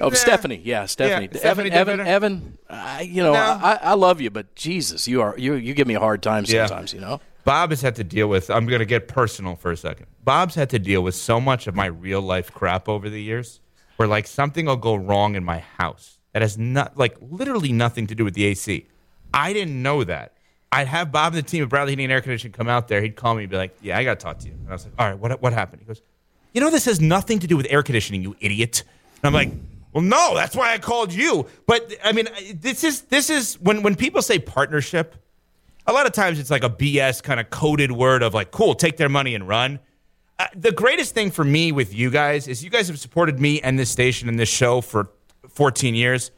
oh, nah. Stephanie, yeah, Stephanie. Yeah, Evan, Stephanie Evan, Evan. I, you know, No. I, I love you, but Jesus, you are you you give me a hard time Yeah. sometimes. You know. Bob has had to deal with. I'm going to get personal for a second. Bob's had to deal with so much of my real life crap over the years, where like something will go wrong in my house that has not like literally nothing to do with the AC. I didn't know that. I'd have Bob and the team of Bradley Heating and Air Conditioning come out there. He'd call me and be like, "Yeah, I got to talk to you." And I was like, "All right, what what happened?" He goes, "You know, this has nothing to do with air conditioning, you idiot." And I'm like, "Well, no, that's why I called you." But I mean, this is this is when when people say partnership, a lot of times it's like a BS kind of coded word of like, "Cool, take their money and run." Uh, the greatest thing for me with you guys is you guys have supported me and this station and this show for 14 years.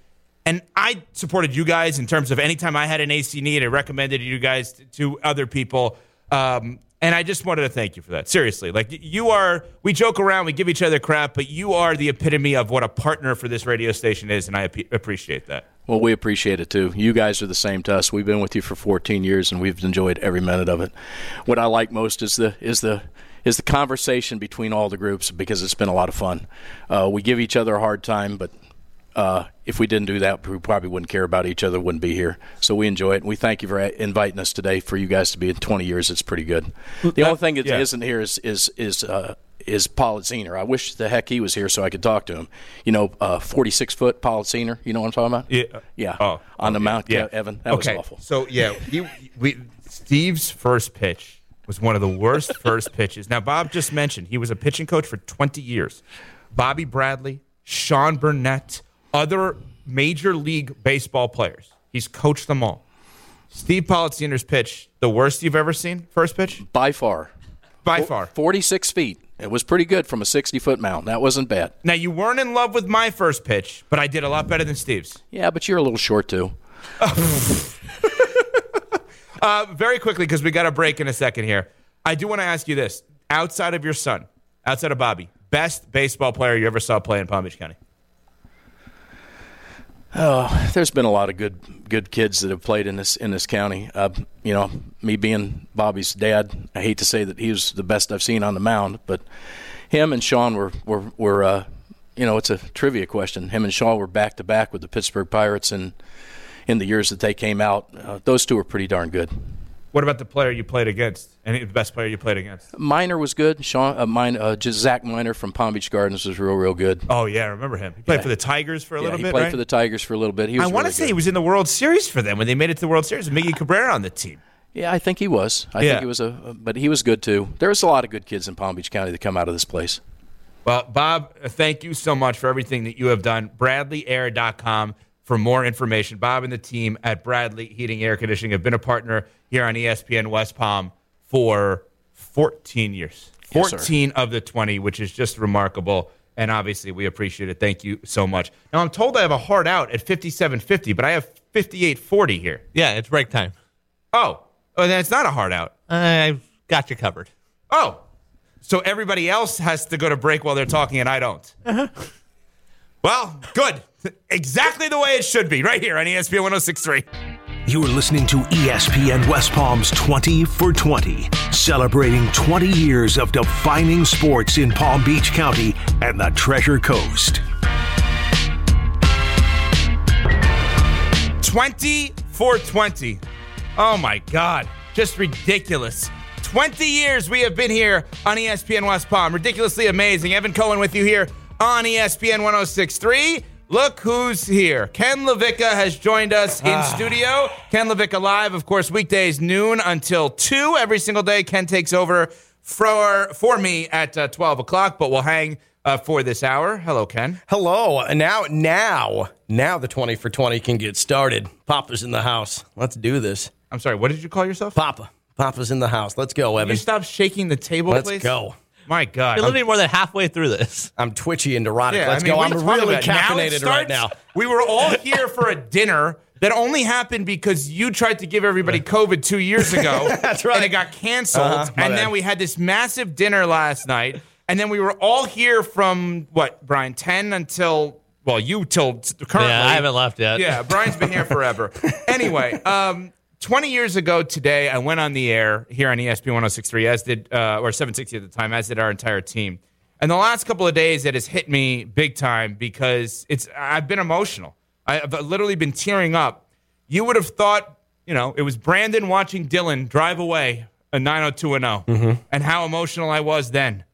And I supported you guys in terms of anytime I had an AC need, I recommended you guys to, to other people. Um, And I just wanted to thank you for that. Seriously. Like, you are, we joke around, we give each other crap, but you are the epitome of what a partner for this radio station is, and I ap- appreciate that. Well, we appreciate it too. You guys are the same to us. We've been with you for 14 years, and we've enjoyed every minute of it. What I like most is the is the is the conversation between all the groups because it's been a lot of fun. Uh, we give each other a hard time, but uh, if we didn't do that, we probably wouldn't care about each other, wouldn't be here. So we enjoy it, and we thank you for inviting us today. For you guys to be in 20 years, it's pretty good. The only thing that yeah. not here is is is uh, is Paul Zener. I wish the heck he was here so I could talk to him. You know, uh, 46 foot Paul Zener. You know what I'm talking about? Yeah. Yeah. Oh, on the Mount, yeah. Evan. That okay. was awful. So yeah, he, we Steve's first pitch was one of the worst first pitches. Now Bob just mentioned he was a pitching coach for 20 years. Bobby Bradley, Sean Burnett, other major league baseball players. He's coached them all. Steve Politziner's pitch, the worst you've ever seen. First pitch By far. by Fo- far. 46 feet. It was pretty good from a 60 foot mound. That wasn't bad. Now you weren't in love with my first pitch, but I did a lot better than Steve's. Yeah, but you're a little short too. Uh, very quickly, because we got a break in a second here. I do want to ask you this: outside of your son, outside of Bobby, best baseball player you ever saw play in Palm Beach County? Oh, there's been a lot of good good kids that have played in this in this county. Uh, you know, me being Bobby's dad, I hate to say that he was the best I've seen on the mound, but him and Sean were were were uh, you know, it's a trivia question. Him and Sean were back to back with the Pittsburgh Pirates in in the years that they came out. Uh, those two were pretty darn good. What about the player you played against? Any the best player you played against? Miner was good. Sean, uh, mine, uh, just Zach Miner from Palm Beach Gardens was real, real good. Oh yeah, I remember him. He played Yeah. for the Tigers for a Yeah, little he bit. He played right? for the Tigers for a little bit. He was I want to really say good. he was in the World Series for them when they made it to the World Series. Miggy Cabrera on the team. Yeah, I think he was. I Yeah. think he was a, but he was good too. There was a lot of good kids in Palm Beach County that come out of this place. Well, Bob, uh, thank you so much for everything that you have done. BradleyAir.com for more information. Bob and the team at Bradley Heating Air Conditioning have been a partner here on ESPN West Palm for 14 years. Yes, 14 of the 20, which is just remarkable. And obviously, we appreciate it. Thank you so much. Now, I'm told I have a hard out at 57.50, but I have 58.40 here. Yeah, it's break time. Oh, oh, then it's not a hard out. I've got you covered. Oh, so everybody else has to go to break while they're talking, and I don't. Uh-huh. Well, good. Exactly the way it should be, right here on ESPN 1063. You are listening to ESPN West Palm's 20 for 20, celebrating 20 years of defining sports in Palm Beach County and the Treasure Coast. 20 for 20. Oh my God. Just ridiculous. 20 years we have been here on ESPN West Palm. Ridiculously amazing. Evan Cohen with you here on ESPN 1063. Look who's here. Ken LaVicka has joined us in studio. Ken LaVicka live, of course, weekdays noon until 2 every single day. Ken takes over for, for me at uh, 12 o'clock, but we'll hang uh, for this hour. Hello, Ken. Hello. Now, now, now the 20 for 20 can get started. Papa's in the house. Let's do this. I'm sorry, what did you call yourself? Papa. Papa's in the house. Let's go, Can Evan. you stop shaking the table, Let's please? go. My God. You're literally more than halfway through this. I'm twitchy and neurotic. Yeah, Let's I mean, go. I'm are you talking really about? Now it caffeinated right now. We were all here for a dinner that only happened because you tried to give everybody COVID two years ago. That's right. And it got canceled. Uh-huh, and bad. then we had this massive dinner last night. And then we were all here from what, Brian, 10 until, well, you till t- currently. Yeah, I haven't left yet. Yeah, Brian's been here forever. anyway, um, 20 years ago today, I went on the air here on E ESPN 1063, as did, uh, or 760 at the time, as did our entire team. And the last couple of days, it has hit me big time because it's I've been emotional. I've literally been tearing up. You would have thought, you know, it was Brandon watching Dylan drive away a 90210 and how emotional I was then.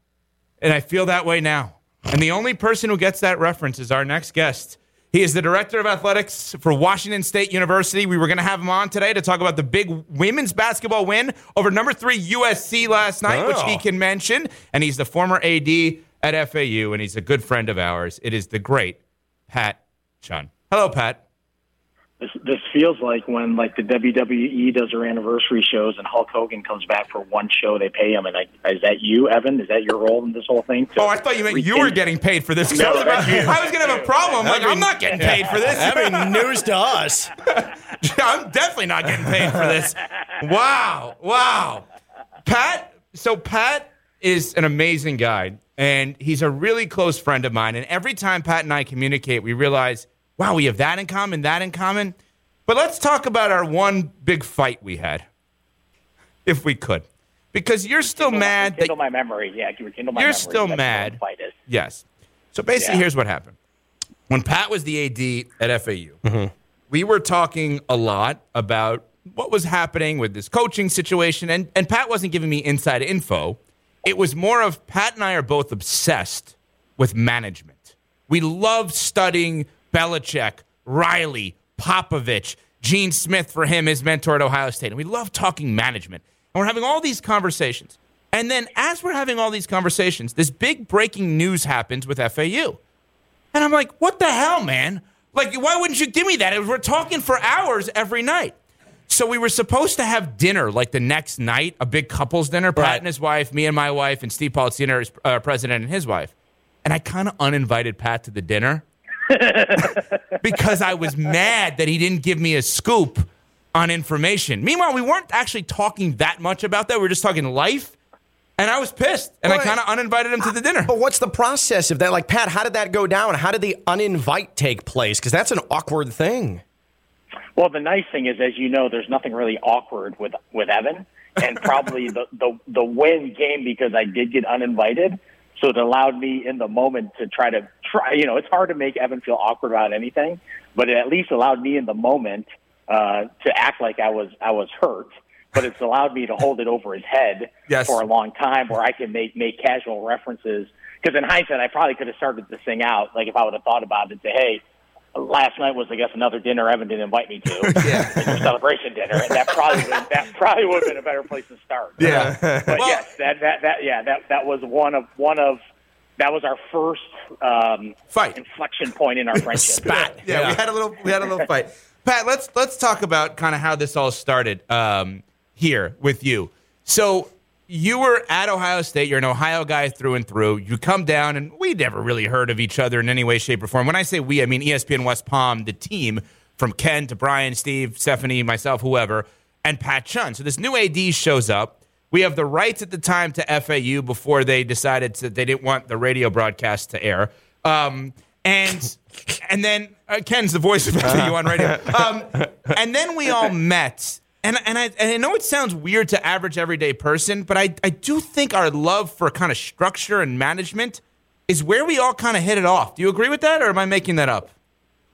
And I feel that way now. And the only person who gets that reference is our next guest. He is the director of athletics for Washington State University. We were going to have him on today to talk about the big women's basketball win over number three USC last night, which he Oh. can mention. And he's the former AD at FAU, and he's a good friend of ours. It is the great Pat Chun. Hello, Pat. This, this feels like when like the WWE does their anniversary shows and Hulk Hogan comes back for one show, they pay him. And I, is that you, Evan? Is that your role in this whole thing? To Oh, I thought you meant you were getting paid for this. 'cause I was, about- I was going to have a problem. Like, I'm not getting paid for this. That'd be news to us. I'm definitely not getting paid for this. Wow. Wow. Pat, so Pat is an amazing guy, and he's a really close friend of mine. And every time Pat and I communicate, we realize, wow, we have that in common, that in common. But let's talk about our one big fight we had, if we could, because you're still Rekindle- mad that my memory. Yeah, rekindle my you're memory. still mad. Fight is. Yes. So basically, Yeah. here's what happened. When Pat was the AD at FAU, mm-hmm. we were talking a lot about what was happening with this coaching situation, and, and Pat wasn't giving me inside info. It was more of Pat and I are both obsessed with management. We love studying Belichick, Riley, Popovich, Gene Smith for him, his mentor at Ohio State. And we love talking management. And we're having all these conversations. And then as we're having all these conversations, this big breaking news happens with FAU. And I'm like, what the hell, man? Like, why wouldn't you give me that? We're talking for hours every night. So we were supposed to have dinner like the next night, a big couples dinner, Pat and his wife, me and my wife, and Steve Paulino, his uh, president, and his wife. And I kind of uninvited Pat to the dinner because I was mad that he didn't give me a scoop on information. Meanwhile, we weren't actually talking that much about that. We were just talking life. And I was pissed, and I kind of uninvited him to the dinner. But what's the process of that? Like, Pat, how did that go down? How did the uninvite take place? Because that's an awkward thing. Well, the nice thing is, as you know, there's nothing really awkward with with Evan, and probably the the the win came because I did get uninvited, so it allowed me in the moment to try to try. You know, it's hard to make Evan feel awkward about anything, but it at least allowed me in the moment uh, to act like I was I was hurt. But it's allowed me to hold it over his head Yes. for a long time, where I can make make casual references. Because in hindsight, I probably could have started this thing out like if I would have thought about it. Say, hey, last night was I guess another dinner Evan didn't invite me to, yeah. celebration dinner, and that probably would, that probably would have been a better place to start. Yeah. but yes, that that that yeah that that was one of one of that was our first um, fight inflection point in our friendship. Spat. Yeah, we had a little we had a little fight. Pat, let's let's talk about kind of how this all started um, here with you. So you were at Ohio State. You're an Ohio guy through and through. You come down, and we never really heard of each other in any way, shape, or form. When I say we, I mean ESPN West Palm, the team from Ken to Brian, Steve, Stephanie, myself, whoever, and Pat Chun. So this new AD shows up. We have the rights at the time to FAU before they decided that they didn't want the radio broadcast to air. Um, and and then uh, Ken's the voice of FAU on radio. Um, and then we all met. And, and, I, and I know it sounds weird to average everyday person, but I, I do think our love for kind of structure and management is where we all kind of hit it off. Do you agree with that, or am I making that up?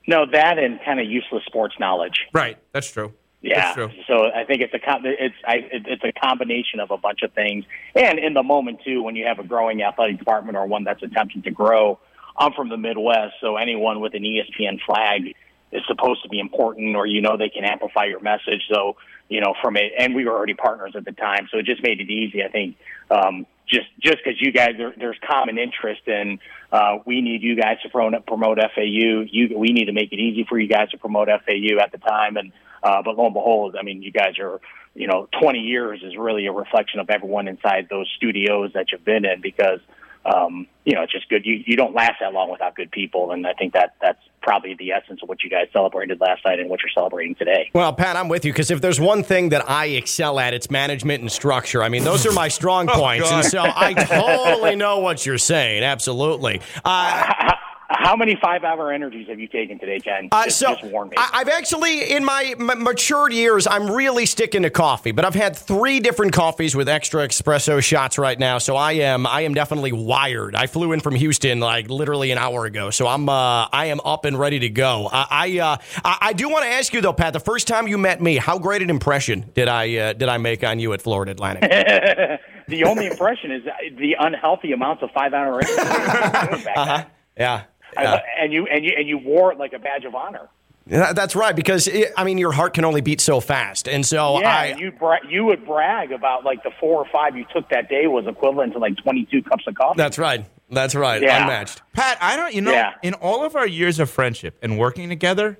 No, that and kind of useless sports knowledge. Right, that's true. Yeah. So I think it's a it's I, it's a combination of a bunch of things, and in the moment too, when you have a growing athletic department or one that's attempting to grow. I'm from the Midwest, so anyone with an ESPN flag is supposed to be important, or you know they can amplify your message. So you know from it, and we were already partners at the time, so it just made it easy. I think um, just just because you guys there, there's common interest in uh, we need you guys to promote, promote FAU. You we need to make it easy for you guys to promote FAU at the time, and uh, but lo and behold, I mean you guys are you know 20 years is really a reflection of everyone inside those studios that you've been in because um, you know, it's just good. You you don't last that long without good people, and I think that that's probably the essence of what you guys celebrated last night and what you're celebrating today. Well, Pat, I'm with you because if there's one thing that I excel at, it's management and structure. I mean, those are my strong Oh, points, and so I totally know what you're saying. Absolutely. Uh, How many five-hour energies have you taken today, Ken? Uh, just, so just warn me. I, I've actually, in my m- matured years, I'm really sticking to coffee. But I've had three different coffees with extra espresso shots right now, so I am I am definitely wired. I flew in from Houston like literally an hour ago, so I'm uh, I am up and ready to go. I I, uh, I, I do want to ask you though, Pat. The first time you met me, how great an impression did I uh, did I make on you at Florida Atlantic? the only impression is the unhealthy amounts of five-hour energies. uh-huh. Yeah. I- and you and you and you wore it like a badge of honor. That's right, because it, I mean, your heart can only beat so fast, and so yeah, I, you bra- you would brag about like the four or five you took that day was equivalent to like 22 cups of coffee. That's right. That's right. Yeah. Unmatched. Pat, I don't, you know, Yeah. in all of our years of friendship and working together,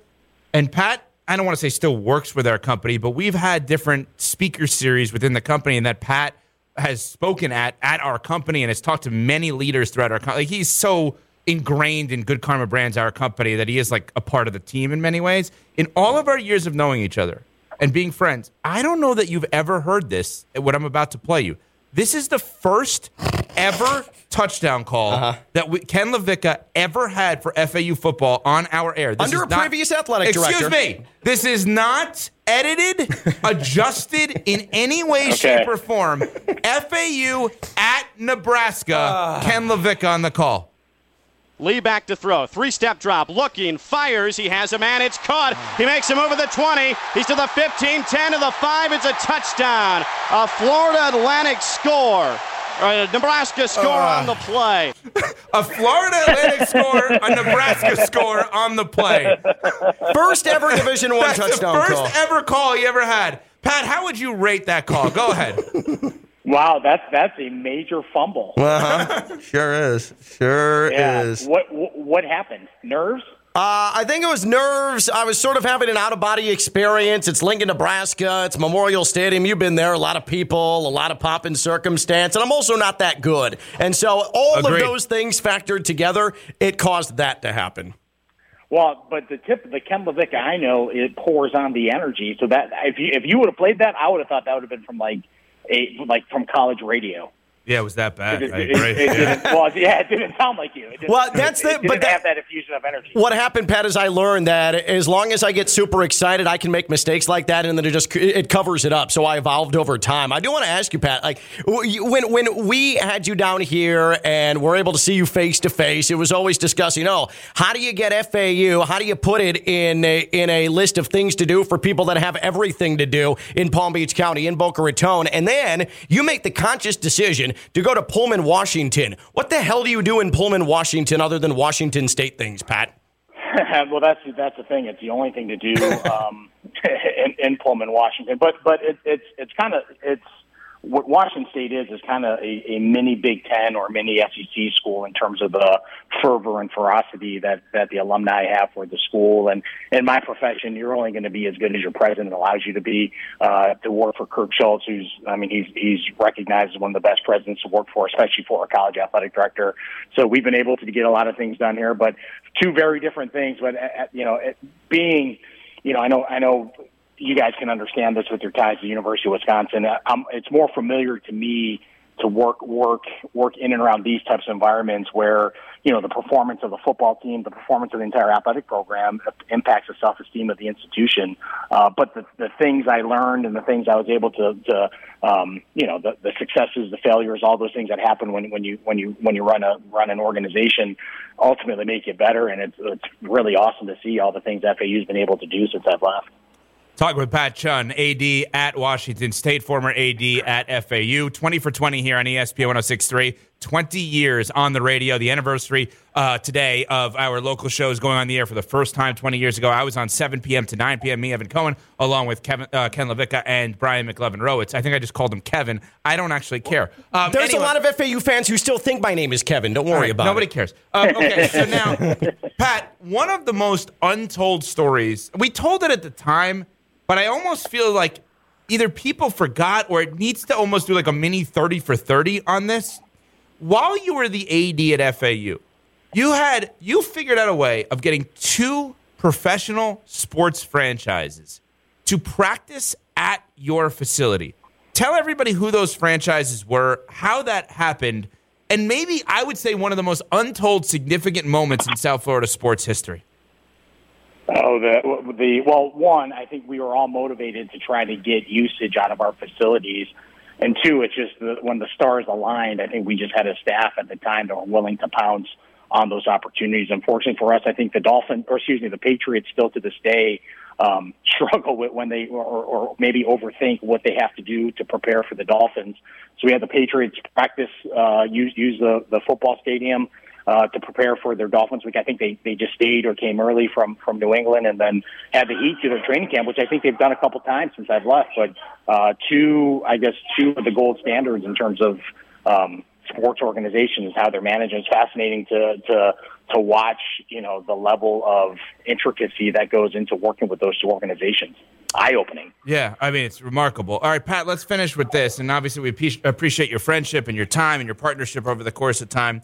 and Pat, I don't want to say still works with our company, but we've had different speaker series within the company, and that Pat has spoken at at our company and has talked to many leaders throughout our company. Like he's so ingrained in Good Karma Brands, our company, that he is like a part of the team in many ways. In all of our years of knowing each other and being friends, I don't know that you've ever heard this, what I'm about to play you. This is the first ever touchdown call Uh-huh. that we, Ken LaVicka ever had for FAU football on our air. This Under is a not- previous athletic Excuse director. Excuse me. This is not edited, adjusted in any way, shape, or form. FAU at Nebraska. Ah. Ken LaVicka on the call. Lee back to throw. Three step drop. Looking. Fires. He has a man. It's caught. He makes him over the 20. He's to the 15, 10 to the 5. It's a touchdown. A Florida Atlantic score. Uh, Nebraska score Uh. on the play. A Florida Atlantic score, a Nebraska score on the play. First ever Division One touchdown the first call. ever call he ever had. Pat, how would you rate that call? Go ahead. Wow, that's that's a major fumble. Uh-huh. sure is. Sure yeah. is. What, what what happened? Nerves? Uh, I think it was nerves. I was sort of having an out of body experience. It's Lincoln, Nebraska. It's Memorial Stadium. You've been there. A lot of people, a lot of pop and circumstance. And I'm also not that good. And so all Agreed. of those things factored together, it caused that to happen. Well, but the tip, the Ken Levick I know, it pours on the energy. So that if you if you would have played that, I would have thought that would have been from like a like from college radio. Yeah, it was that bad. It, I it- agree. it didn't, well, yeah, it didn't sound like you. It didn't, Well, that's the- it, it but didn't that- have that effusion of energy. What happened, Pat, is I learned that as long as I get super excited, I can make mistakes like that, and then it just it covers it up. So I evolved over time. I do want to ask you, Pat, like when when we had you down here and we're able to see you face to face, it was always discussing, oh, how do you get FAU? How do you put it in a, in a list of things to do for people that have everything to do in Palm Beach County, in Boca Raton, and then you make the conscious decision to go to Pullman, Washington. What the hell do you do in Pullman, Washington, other than Washington State things, Pat? well, that's that's the thing. It's the only thing to do um, in, in Pullman, Washington. But but it, it's it's kind of it's what Washington State is is kind of a, a mini Big Ten or mini SEC school in terms of the fervor and ferocity that that the alumni have for the school. And in my profession, you're only going to be as good as your president allows you to be. Uh, to work for Kirk Schulz, who's I mean he's he's recognized as one of the best presidents to work for, especially for a college athletic director. So we've been able to get a lot of things done here, but two very different things. But uh, you know, it, being you know, I know I know you guys can understand this with your ties to the University of Wisconsin. Um, it's more familiar to me to work work work in and around these types of environments where you know the performance of the football team, the performance of the entire athletic program impacts the self esteem of the institution. Uh, but the the things I learned and the things I was able to, to um, you know the, the successes, the failures, all those things that happen when when you when you when you run a run an organization ultimately make you better. And it's it's really awesome to see all the things FAU's been able to do since I've left. Talking with Pat Chun, AD at Washington State, former AD at FAU. 20 for 20 here on ESPN 1063. 20 years on the radio. The anniversary uh, today of our local shows going on the air for the first time 20 years ago. I was on 7 p.m. to 9 p.m. Me, Evan Cohen, along with Kevin, uh, Ken LaVicka and Brian McLevin Rowitz. I think I just called him Kevin. I don't actually care. Um, There's anyway- a lot of FAU fans who still think my name is Kevin. Don't worry right, about nobody it. Nobody cares. Um, okay, so now, Pat, one of the most untold stories, we told it at the time, but I almost feel like either people forgot or it needs to almost do like a mini 30 for 30 on this. While you were the AD at FAU, you had you figured out a way of getting two professional sports franchises to practice at your facility. Tell everybody who those franchises were, how that happened, and maybe I would say one of the most untold significant moments in South Florida sports history. Oh, the the well, one, I think we were all motivated to try to get usage out of our facilities, and two, it's just the, when the stars aligned. I think we just had a staff at the time that were willing to pounce on those opportunities. Unfortunately for us, I think the Dolphins, or excuse me, the Patriots, still to this day um, struggle with when they or, or maybe overthink what they have to do to prepare for the Dolphins. So we had the Patriots practice, uh, use use the the football stadium uh, to prepare for their Dolphins week. I think they, they just stayed or came early from, from New England and then had the heat to their training camp, which I think they've done a couple times since I've left. But uh, two, I guess, two of the gold standards in terms of um, sports organizations, how they're managed. It's fascinating to to to watch, you know, the level of intricacy that goes into working with those two organizations. Eye opening. Yeah, I mean, it's remarkable. All right, Pat, let's finish with this. And obviously, we appreciate your friendship and your time and your partnership over the course of time.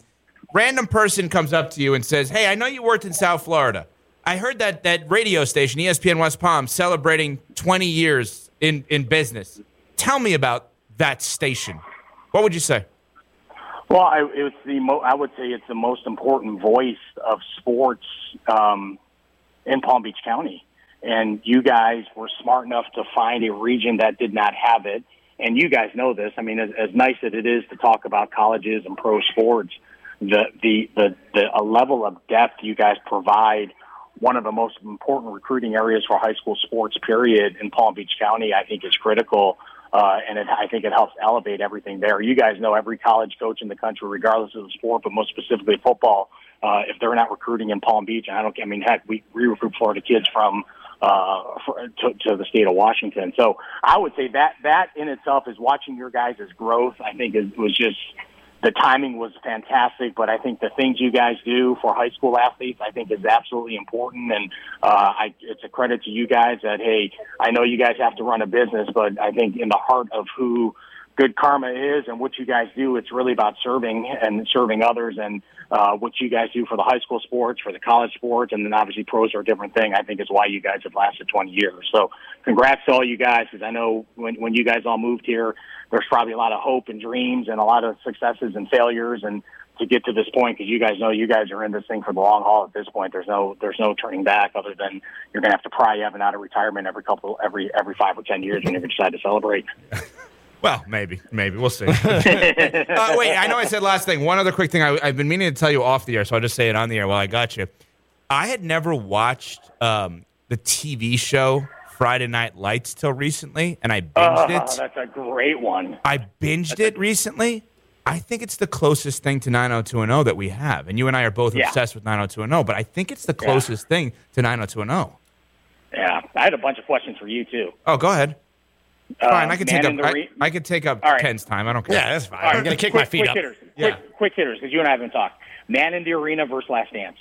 Random person comes up to you and says, Hey, I know you worked in South Florida. I heard that that radio station, ESPN West Palm, celebrating 20 years in, in business. Tell me about that station. What would you say? Well, I, the mo- I would say it's the most important voice of sports um, in Palm Beach County, and you guys were smart enough to find a region that did not have it. And you guys know this. I mean, as, as nice as it is to talk about colleges and pro sports, the the the, the a level of depth you guys provide one of the most important recruiting areas for high school sports period in Palm Beach County I think is critical uh, and it, I think it helps elevate everything there. You guys know every college coach in the country, regardless of the sport, but most specifically football, uh, if they're not recruiting in Palm Beach, I don't, I mean, heck, we, we recruit Florida kids from uh, for, to, to the state of Washington. So I would say that that in itself is watching your guys' growth. I think is, was just the timing was fantastic, but I think the things you guys do for high school athletes, I think is absolutely important. And, uh, I, it's a credit to you guys that, hey, I know you guys have to run a business, but I think in the heart of who good karma is and what you guys do, it's really about serving and serving others and, uh, what you guys do for the high school sports, for the college sports, and then obviously pros are a different thing. I think is why you guys have lasted 20 years. So congrats to all you guys, because I know when, when you guys all moved here, there's probably a lot of hope and dreams and a lot of successes and failures and to get to this point because you guys know you guys are in this thing for the long haul at this point there's no there's no turning back other than you're going to have to pry Evan out of retirement every couple every every 5 or 10 years when you decide to celebrate Well, maybe, maybe we'll see. uh, wait, I know I said last thing. One other quick thing I, have been meaning to tell you off the air, so I'll just say it on the air while I got you. I had never watched um, the TV show Friday Night Lights till recently, and I ah, binged oh, it. That's a great one. I binged it recently. I think it's the closest thing to 90210 that we have, and you and I are both Yeah. obsessed with 90210. But I think it's the closest thing to 90210. Yeah, I had a bunch of questions for you too. Oh, go ahead. Uh, fine, I can take up. the I, re- I can take up All right. Ken's time. I don't care. Yeah, that's fine. All right, I'm going to kick quick, my feet quick up. Hitters. Yeah. Quick, quick hitters, because you and I haven't talked. Man in the arena versus Last Dance.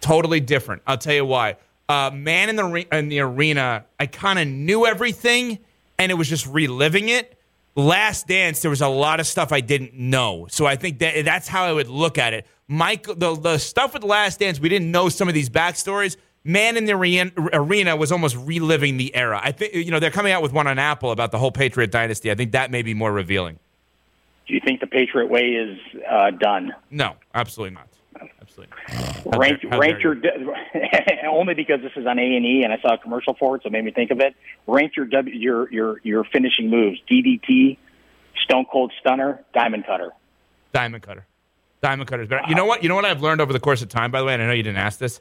totally different. I'll tell you why. Uh, man in the re- in the arena, I kind of knew everything, and it was just reliving it. Last Dance, there was a lot of stuff I didn't know, so I think that that's how I would look at it. Mike, the the stuff with Last Dance, we didn't know some of these backstories. Man in the arena, arena was almost reliving the era. I think you know they're coming out with one on Apple about the whole Patriot dynasty. I think that may be more revealing. Do you think the Patriot way is uh, done? No, absolutely not. Absolutely. How rank how rank your only because this is on A and E, and I saw a commercial for it, so it made me think of it. Rank your W your your your finishing moves: DDT, Stone Cold Stunner, Diamond Cutter. Diamond cutter. Diamond cutter is better. You know what? You know what I've learned over the course of time, by the way, and I know you didn't ask this.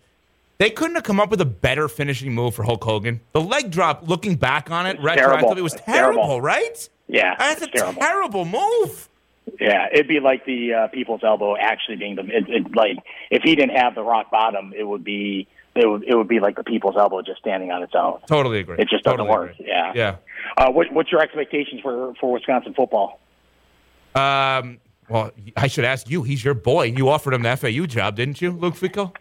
They couldn't have come up with a better finishing move for Hulk Hogan. The leg drop, looking back on it, retroactively, was terrible, terrible. right? Yeah, That's a terrible. terrible move. Yeah, it'd be like the uh, people's elbow actually being the it, it, like if he didn't have the rock bottom, it would be it would it would be like the people's elbow just standing on its own. Totally agree. It just Totally doesn't work. agree. Yeah. Yeah. Uh, what, what's your expectations for for Wisconsin football? Um, well, I should ask you. He's your boy. You offered him the FAU job, didn't you, Luke Fickell?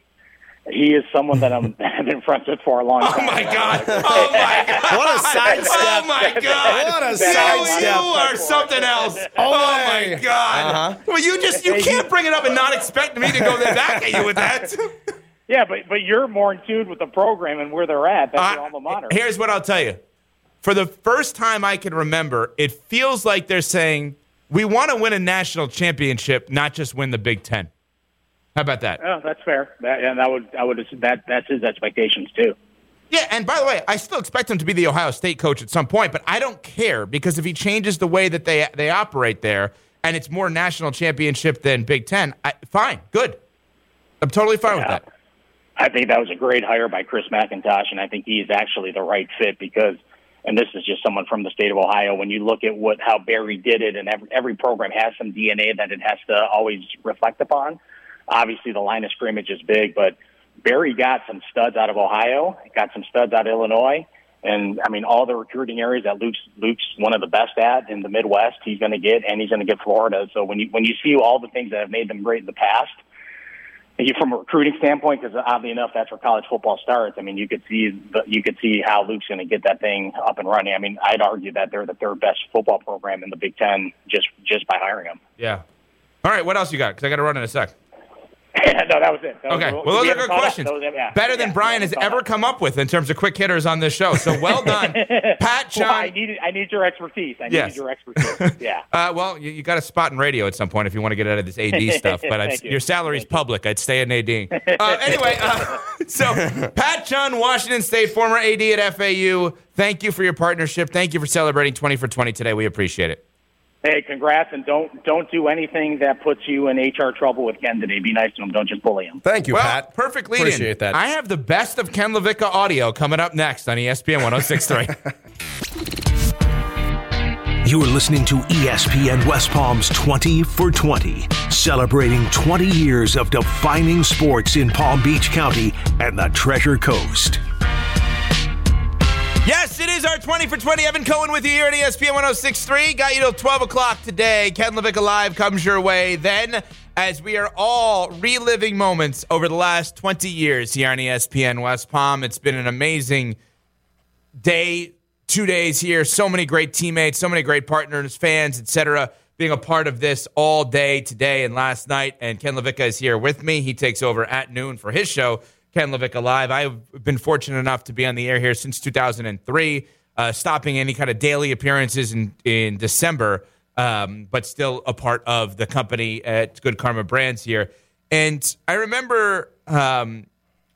He is someone that I'm I've been friends with for a long time. Oh my god! Oh my god! What a sidestep. Oh my god! What a you, sidestep. You are something else. Oh my god! Uh-huh. Well, you just you can't bring it up and not expect me to go back at you with that. Yeah, but but you're more in tune with the program and where they're at. That's Uh, your alma mater. Here's what I'll tell you. For the first time I can remember, it feels like they're saying we want to win a national championship, not just win the Big Ten. How about that? Oh, that's fair. That, and that would I would that that's his expectations too. Yeah, and by the way, I still expect him to be the Ohio State coach at some point, but I don't care because if he changes the way that they they operate there and it's more national championship than Big Ten, I, fine, good. I'm totally fine with that. I think that was a great hire by Chris McIntosh, and I think he is actually the right fit because, and this is just someone from the state of Ohio. When you look at what how Barry did it, and every, every program has some DNA that it has to always reflect upon. Obviously, the line of scrimmage is big, but Barry got some studs out of Ohio, got some studs out of Illinois, and I mean all the recruiting areas that Luke's Luke's one of the best at in the Midwest. He's going to get, and he's going to get Florida. So when you when you see all the things that have made them great in the past, you from a recruiting standpoint, because oddly enough, that's where college football starts. I mean, you could see the, you could see how Luke's going to get that thing up and running. I mean, I'd argue that they're the third best football program in the Big Ten just just by hiring them. Yeah. All right, what else you got? Because I got to run in a sec. no, that was it. That Okay, we well, those are good questions. Was yeah. Better than Yeah, Brian has ever up. come up with in terms of quick hitters on this show. So well done, Pat, Sean. Well, I needed, I need your expertise. I Yes. your expertise. Yeah. Uh, well, you, you got a spot in radio at some point if you want to get out of this AD stuff. But you. your salary's public. I'd stay in AD. Uh, anyway, uh, so Pat Chun, Washington State, former AD at FAU. Thank you for your partnership. Thank you for celebrating 20 for 20 today. We appreciate it. Hey, congrats, and don't don't do anything that puts you in HR trouble with Ken today. Be nice to him. Don't just bully him. Thank you, well, Pat. Perfect lead Appreciate that. I have the best of Ken LaVicka audio coming up next on ESPN 1063. You are listening to ESPN West Palm's 20 for 20, celebrating 20 years of defining sports in Palm Beach County and the Treasure Coast. Yes, it is our 20 for 20. Evan Cohen with you here at ESPN 1063. Got you till 12 o'clock today. Ken LaVicka Live comes your way. Then, as we are all reliving moments over the last 20 years here on ESPN West Palm, it's been an amazing day, two days here. So many great teammates, so many great partners, fans, etc. Being a part of this all day today and last night. And Ken LaVicka is here with me. He takes over at noon for his show, Ken LaVicka Live. I've been fortunate enough to be on the air here since 2003, uh, stopping any kind of daily appearances in, in December, um, but still a part of the company at Good Karma Brands here. And I remember um,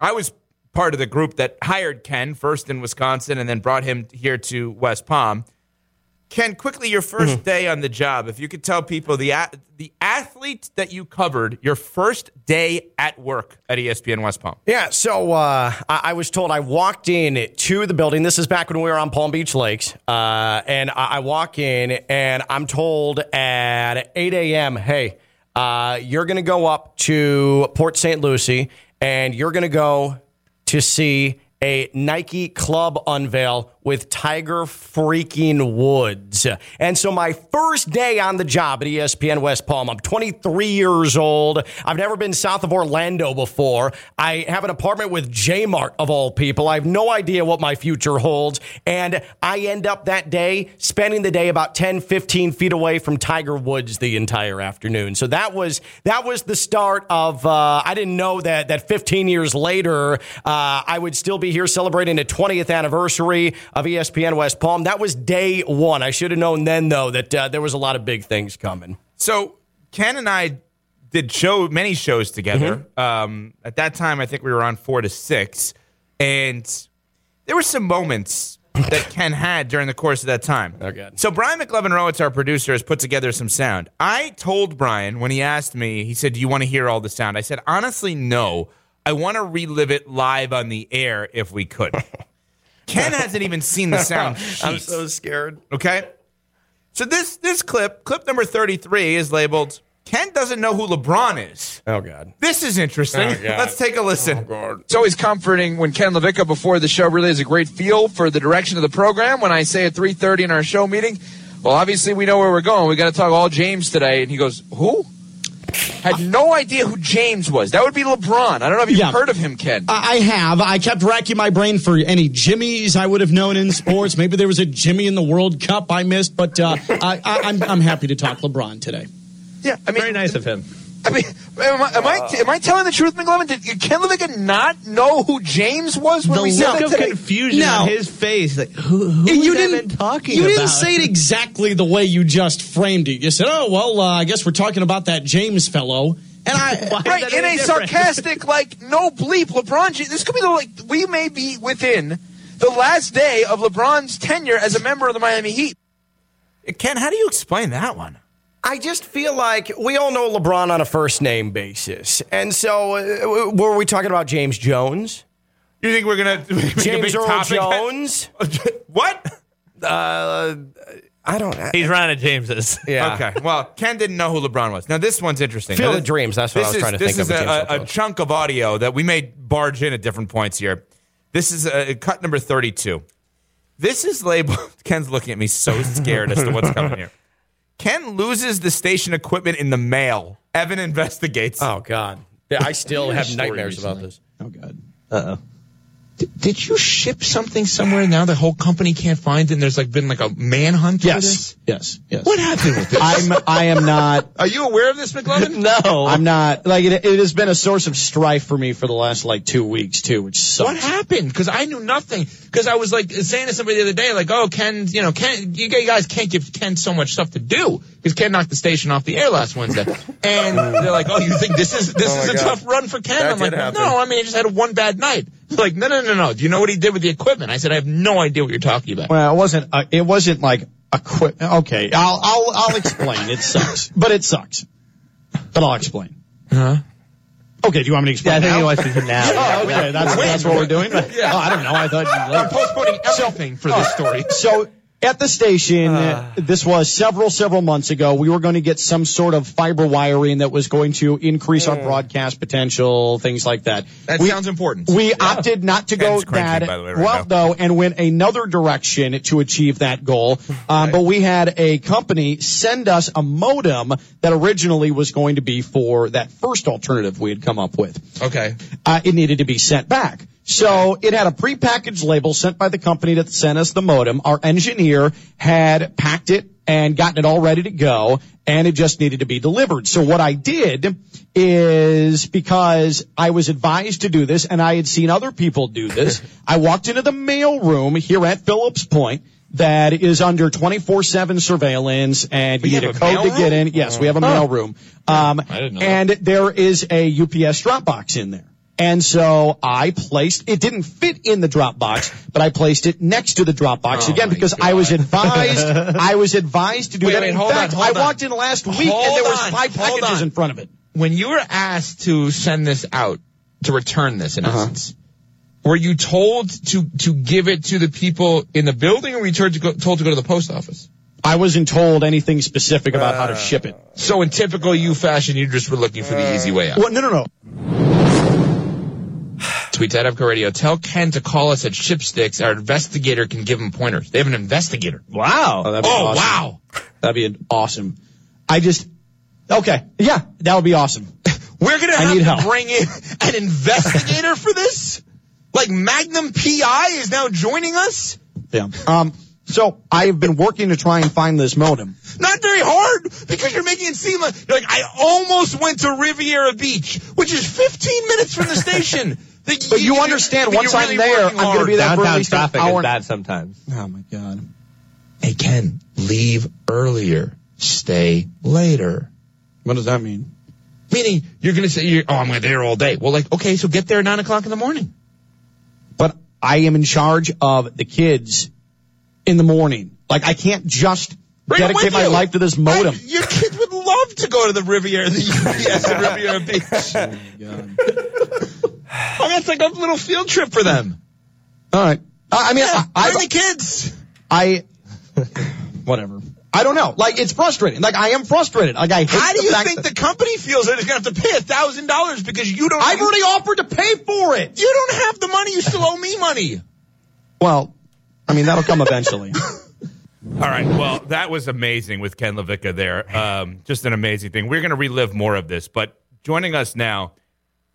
I was part of the group that hired Ken first in Wisconsin and then brought him here to West Palm. Ken, quickly, your 1st day on the job. If you could tell people the the athlete that you covered your first day at work at ESPN West Palm. Yeah, so uh, I, I was told I walked in to the building. This is back when we were on Palm Beach Lakes. Uh, and I, I walk in and I'm told at 8 a.m., hey, uh, you're going to go up to Port St. Lucie and you're going to go to see a Nike club unveil with Tiger freaking Woods. And so my first day on the job at ESPN West Palm, I'm 23 years old. I've never been south of Orlando before. I have an apartment with J-Mart of all people. I have no idea what my future holds. And I end up that day spending the day about 10, 15 feet away from Tiger Woods the entire afternoon. So that was that was the start of uh, I didn't know that that 15 years later uh, I would still be here celebrating a 20th anniversary of ESPN West Palm. That was day one. I should have known then, though, that uh, there was a lot of big things coming. So Ken and I did show many shows together. Um, at that time, I think we were on four to six, and there were some moments that Ken had during the course of that time. Oh, So Brian McLovin Rowitz, our producer, has put together some sound. I told Brian when he asked me, he said, "Do you want to hear all the sound?" I said, "Honestly, no. I want to relive it live on the air if we could." Ken hasn't even seen the sound I'm sheets. so scared. Okay. So this this clip, clip number 33, is labeled Ken doesn't know who LeBron is. Oh, God. This is interesting. Oh, Let's take a listen. Oh, it's always comforting when Ken LaVicka before the show really has a great feel for the direction of the program. When I say at 3.30 in our show meeting, well, obviously we know where we're going. We got to talk all James today. And he goes, who? Had no idea who James was. That would be LeBron. I don't know if you've Yeah. heard of him, Ken. I I have. I kept racking my brain for any Jimmys I would have known in sports. Maybe there was a Jimmy in the World Cup I missed, but uh, I, I, I'm, I'm happy to talk LeBron today. Yeah, I mean, Very nice of him. I mean, am I, am I, am I telling the truth, McLovin? Did Ken LaVicka not know who James was when The we said look that of confusion No. on his face, like who, who you didn't been talking You about? didn't say it exactly the way you just framed it. You said, "Oh well, uh, I guess we're talking about that James fellow." And I, Why right in a different? sarcastic like no bleep lebron James- this could be the like we may be within the last day of lebron's tenure as a member of the miami heat Ken, how do you explain that one? I just feel like we all know LeBron on a first name basis. And so, uh, were we talking about James Jones? You think we're gonna James Earl topic? Jones? what? Uh, I don't know. He's running at James's. Yeah. Okay. Well, Ken didn't know who LeBron was. Now this one's interesting. Field Now, of Dreams, that's what I was is- trying to think is of with a, James a, chunk of audio that we may barge in at different points here. This is uh cut number thirty-two. This is labeled. Ken's looking at me so scared as to what's coming here. Ken loses the station equipment in the mail. Evan investigates. Oh God, yeah, I still have story nightmares about this. oh god. Uh oh. Did you ship something somewhere now the whole company can't find it and there's like been like a manhunt? Yes, yes, yes. What happened with this? I'm I am not. Are you aware of this, McLovin? no, I'm not. Like it, it has been a source of strife for me for the last like two weeks too, which sucks. What happened? Because I knew nothing. Because I was like saying to somebody the other day, like, "Oh, Ken, you know, Ken, you guys can't give Ken so much stuff to do because Ken knocked the station off the air last Wednesday." And they're like, "Oh, you think this is this Oh is a God. tough run for Ken?" That I'm like, happen. "No, I mean, he just had one bad night." Like, no, no, no, no. Do you know what he did with the equipment? I said, "I have no idea what you're talking about." Well, it wasn't. Uh, it wasn't like a quick. Okay, I'll I'll I'll explain. it sucks, but it sucks. But I'll explain. Huh? Okay, do you want me to explain? Yeah, I think now? he wants to do now. Oh, okay, that's that's what we're doing. Yeah. Oh, I don't know. I thought you I'm postponing everything for this story. So at the station, uh, this was several, several months ago, we were going to get some sort of fiber wiring that was going to increase our broadcast potential, things like that. That we, sounds important. We opted not to Ken's go that by the way, right well, now. though, and went another direction to achieve that goal. Um, But we had a company send us a modem that originally was going to be for that first alternative we had come up with Okay. uh, it needed to be sent back. So it had a prepackaged label sent by the company that sent us the modem. Our engineer had packed it and gotten it all ready to go and it just needed to be delivered. So what I did is because I was advised to do this and I had seen other people do this, I walked into the mail room here at Phillips Point that is under 24-7 surveillance and you We need a code to get in. Yes, we have a mail room. Um, I didn't know and there is a UPS drop box in there. And so I placed, it didn't fit in the drop box, but I placed it next to the drop box Oh again because I was advised, I was advised to do Wait, that. wait, in hold fact, on, hold I walked in last week and there was on, five packages in front of it. When you were asked to send this out, to return this in Uh-huh. essence, were you told to, to give it to the people in the building or were you told to go, told to go to the post office? I wasn't told anything specific about how to ship it. So in typical you fashion, you just were looking for the easy way out. Well, no, no, no. Tweet at Evco Radio. Tell Ken to call us at Shipsticks. Our investigator can give him pointers. They have an investigator. Wow. Oh, that'd be Oh, awesome. wow. That'd be awesome. I just, okay. Yeah, that would be awesome. We're gonna have need to help. bring in an investigator for this? Like Magnum PI is now joining us? Yeah. Um, so I have been working to try and find this modem. Not very hard because you're making it seem like, like I almost went to Riviera Beach, which is 15 minutes from the station. The- But you understand, you're once really I'm there, I'm gonna be there for at Downtown least an traffic hour. is bad sometimes. Oh my god. Hey Ken, leave earlier, stay later. What does that mean? Meaning you're gonna say, you're, oh, I'm gonna be there all day. Well, like, okay, so get there at nine o'clock in the morning. But I am in charge of the kids in the morning. Like I can't just Bring 'em dedicate my you. life to this modem. I- your kids would love to go to the Riviera, the UPS Riviera Beach. oh, that's like a little field trip for them. All right. I I mean, Yeah, I, bring the kids. I, whatever. I don't know. Like it's frustrating. Like I am frustrated. Like I hate How do you think that- the company feels that it's going to have to pay a thousand dollars because you don't? I've you, already offered to pay for it. You don't have the money. You still owe me money. Well, I mean that'll come eventually. All right. Well, that was amazing with Ken LaVicka there. Um, just an amazing thing. We're going to relive more of this, but joining us now,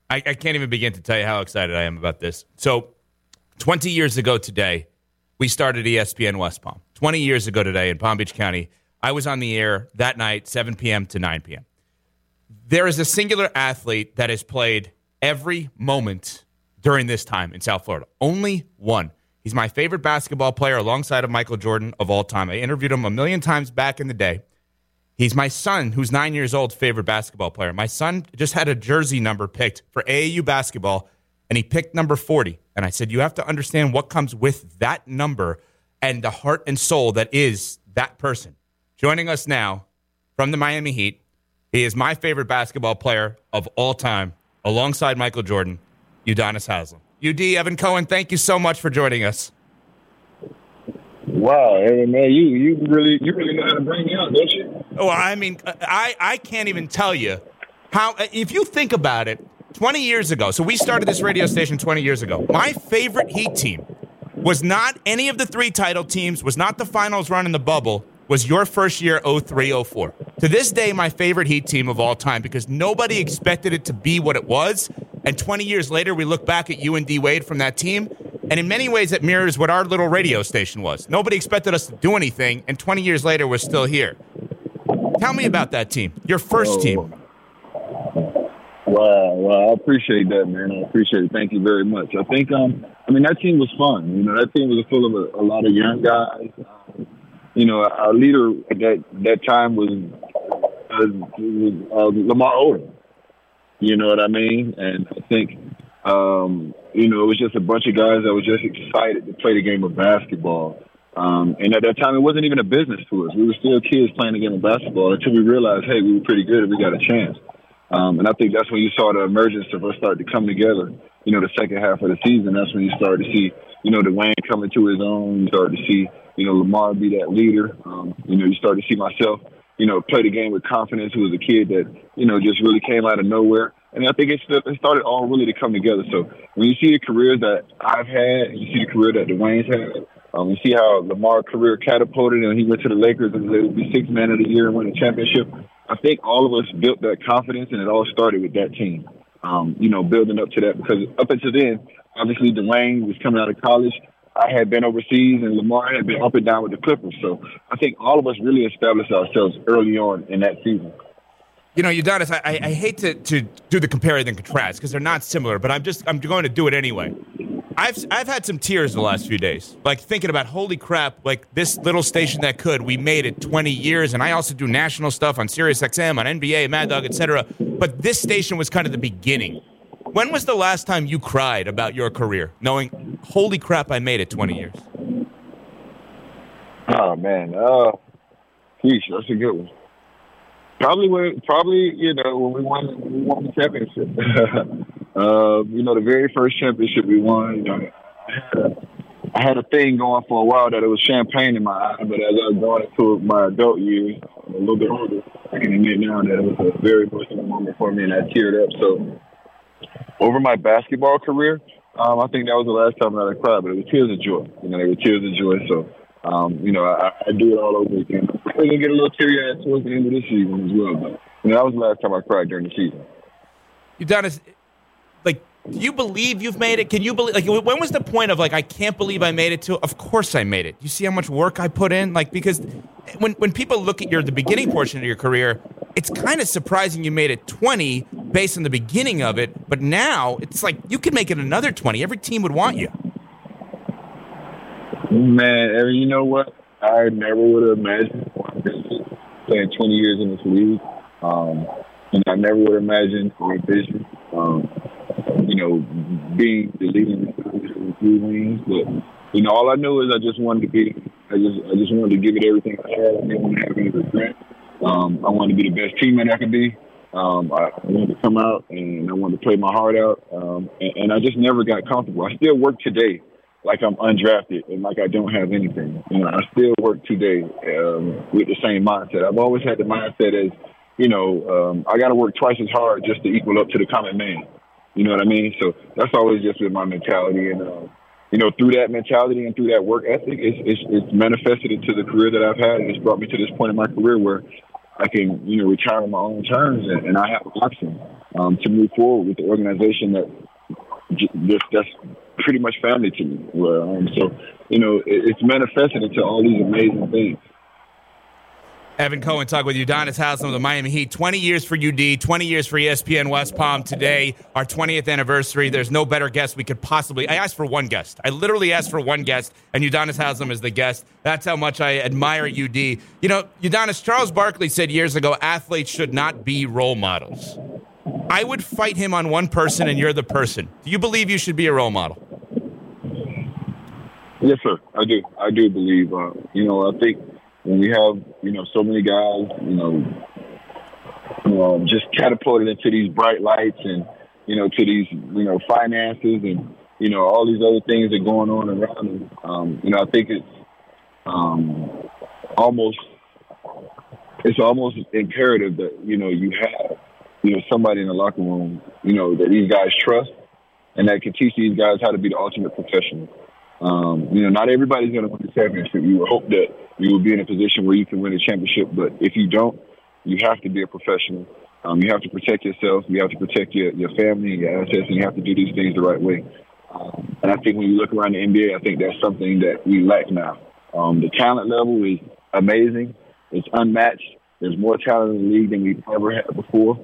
I, I can't even begin to tell you how excited I am about this. So, 20 years ago today, we started ESPN West Palm. 20 years ago today in Palm Beach County, I was on the air that night, 7 p.m. to 9 p.m. There is a singular athlete that has played every moment during this time in South Florida. Only one. He's my favorite basketball player alongside of Michael Jordan of all time. I interviewed him a million times back in the day. He's my son, who's nine years old, favorite basketball player. My son just had a jersey number picked for AAU basketball, and he picked number 40. And I said, You have to understand what comes with that number and the heart and soul that is that person. Joining us now from the Miami Heat, he is my favorite basketball player of all time, alongside Michael Jordan, Udonis Haslem. UD Evan Cohen, thank you so much for joining us. Wow, man, you you really you really know how to bring me out, don't you? Well, I mean, I, I can't even tell you how, if you think about it, 20 years ago, so we started this radio station 20 years ago. My favorite Heat team was not any of the three title teams, was not the finals run in the bubble, was your first year 03 04. To this day, my favorite Heat team of all time because nobody expected it to be what it was. And 20 years later, we look back at you and D Wade from that team, And in many ways, it mirrors what our little radio station was. Nobody expected us to do anything, and 20 years later, we're still here. Tell me about that team, your first Oh, team. Wow, wow, I appreciate that, man. I appreciate it. Thank you very much. I think, um, I mean, that team was fun. You know, that team was full of a, a lot of young guys. You know, our leader at that that time was uh, was uh, Lamar Odom. You know what I mean? And I think, um, you know, it was just a bunch of guys that were just excited to play the game of basketball. Um, and at that time, it wasn't even a business to us. We were still kids playing the game of basketball until we realized, hey, we were pretty good and we got a chance. Um, and I think that's when you saw the emergence of us start to come together. You know, the second half of the season, that's when you started to see, you know, Dwyane coming to his own. You started to see, you know, Lamar be that leader. Um, you know, you start to see myself, you know, play the game with confidence. Who was a kid that, you know, just really came out of nowhere. And I think it, started all really to come together. So when you see the careers that I've had, you see the career that Dwyane's had, um, you see how Lamar's career catapulted, and he went to the Lakers and able to be six man of the year and win a championship. I think all of us built that confidence, and it all started with that team. Um, you know, building up to that because up until then, obviously Dwyane was coming out of college. I had been overseas, and Lamar had been up and down with the Clippers. So I think all of us really established ourselves early on in that season. You know, Udonis, I, I, hate to, to do the compare and contrast because they're not similar, but I'm just I'm going to do it anyway. I've I've had some tears the last few days, like thinking about holy crap, like this little station that could, we made it 20 years, and I also do national stuff on Sirius XM, on NBA, Mad Dog, etc. But this station was kind of the beginning. When was the last time you cried about your career, knowing holy crap, I made it 20 years? Oh man, uh, geez, that's a good one. Probably when, probably you know when we won, we won the championship. uh, you know, the very first championship we won. You know, I had, a, thing going for a while that it was champagne in my eye, but as I was going into my adult years, a little bit older, I can admit now that it was a very emotional moment for me, and I teared up. So, over my basketball career, um, I think that was the last time that I cried, but it was tears of joy. You know, they were tears of joy. So. Um, you know, I, I do it all over again. I'm gonna get a little teary eyed towards the end of this season as well, but you know, that was the last time I cried during the season. Udonis, do you believe you've made it? Can you believe? Like, when was the point of like, I can't believe I made it to? Of course I made it. You see how much work I put in? Like, because when when people look at your the beginning portion of your career, it's kind of surprising you made it 20 based on the beginning of it. But now it's like you could make it another 20. Every team would want you. Man, you know what? I never would have imagined playing 20 years in this league. Um, and I never would have imagined or envisioned, um, you know, being the leading blue wings. But, you know, all I knew is I just wanted to be, I just, I just wanted to give it everything I had. I didn't want to have any regret. Um, I wanted to be the best teammate I could be. Um, I wanted to come out and I wanted to play my heart out. Um, and, and I just never got comfortable. I still work today like I'm undrafted and like I don't have anything. You know, I still work today um, with the same mindset. I've always had the mindset as, you know, um, I got to work twice as hard just to equal up to the common man. You know what I mean? So that's always just been my mentality, and uh, you know, through that mentality and through that work ethic, it's, it's it's manifested into the career that I've had, and it's brought me to this point in my career where I can, you know, retire on my own terms, and, and I have option um, to move forward with the organization that just that's pretty much family to me. Well, um, so you know, it, it's manifested into all these amazing things. Evan Cohen talking with Udonis Haslem of the Miami Heat. 20 years for UD, 20 years for ESPN West Palm. Today, our 20th anniversary. There's no better guest we could possibly. I asked for one guest. I literally asked for one guest, and Udonis Haslem is the guest. That's how much I admire UD. You know, Udonis, Charles Barkley said years ago athletes should not be role models. I would fight him on one person, and you're the person. Do you believe you should be a role model? Yes, sir. I do. I do believe. Uh, you know, I think when we have you know so many guys, you know, um, just catapulted into these bright lights and you know to these you know finances and you know all these other things that are going on around them. Um, you know, I think it's um, almost it's almost imperative that you know you have you know somebody in the locker room you know that these guys trust and that can teach these guys how to be the ultimate professional. Um, you know, not everybody's going to win the championship. You would hope that you will be in a position where you can win a championship, but if you don't, you have to be a professional. Um, you have to protect yourself. You have to protect your, your family and your assets, and you have to do these things the right way. Um, and I think when you look around the NBA, I think that's something that we lack now. Um, the talent level is amazing. It's unmatched. There's more talent in the league than we've ever had before.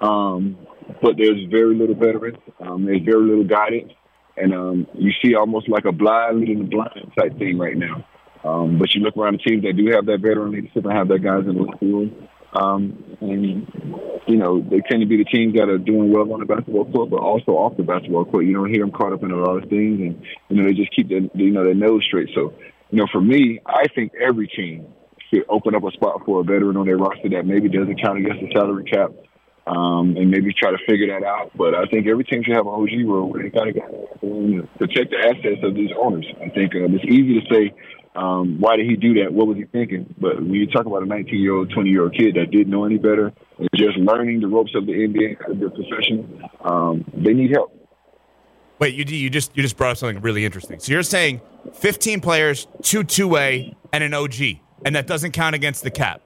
Um, but there's very little veterans. Um, there's very little guidance. And um, you see almost like a blind leading the blind type thing right now. Um, but you look around the teams that do have that veteran leadership and have that guys in the locker room. Um, and, you know, they tend to be the teams that are doing well on the basketball court, but also off the basketball court. You don't hear them caught up in a lot of things, and, you know, they just keep their, you know, their nose straight. So, you know, for me, I think every team should open up a spot for a veteran on their roster that maybe doesn't count against the salary cap um, and maybe try to figure that out. But I think every team should have an OG rule where they got to protect the assets of these owners. I think uh, it's easy to say, um, why did he do that? What was he thinking? But when you talk about a 19 year old, 20 year old kid that didn't know any better and just learning the ropes of the NBA, to be um, they need help. Wait, you you just you just brought up something really interesting. So you're saying 15 players, two two way, and an OG, and that doesn't count against the cap.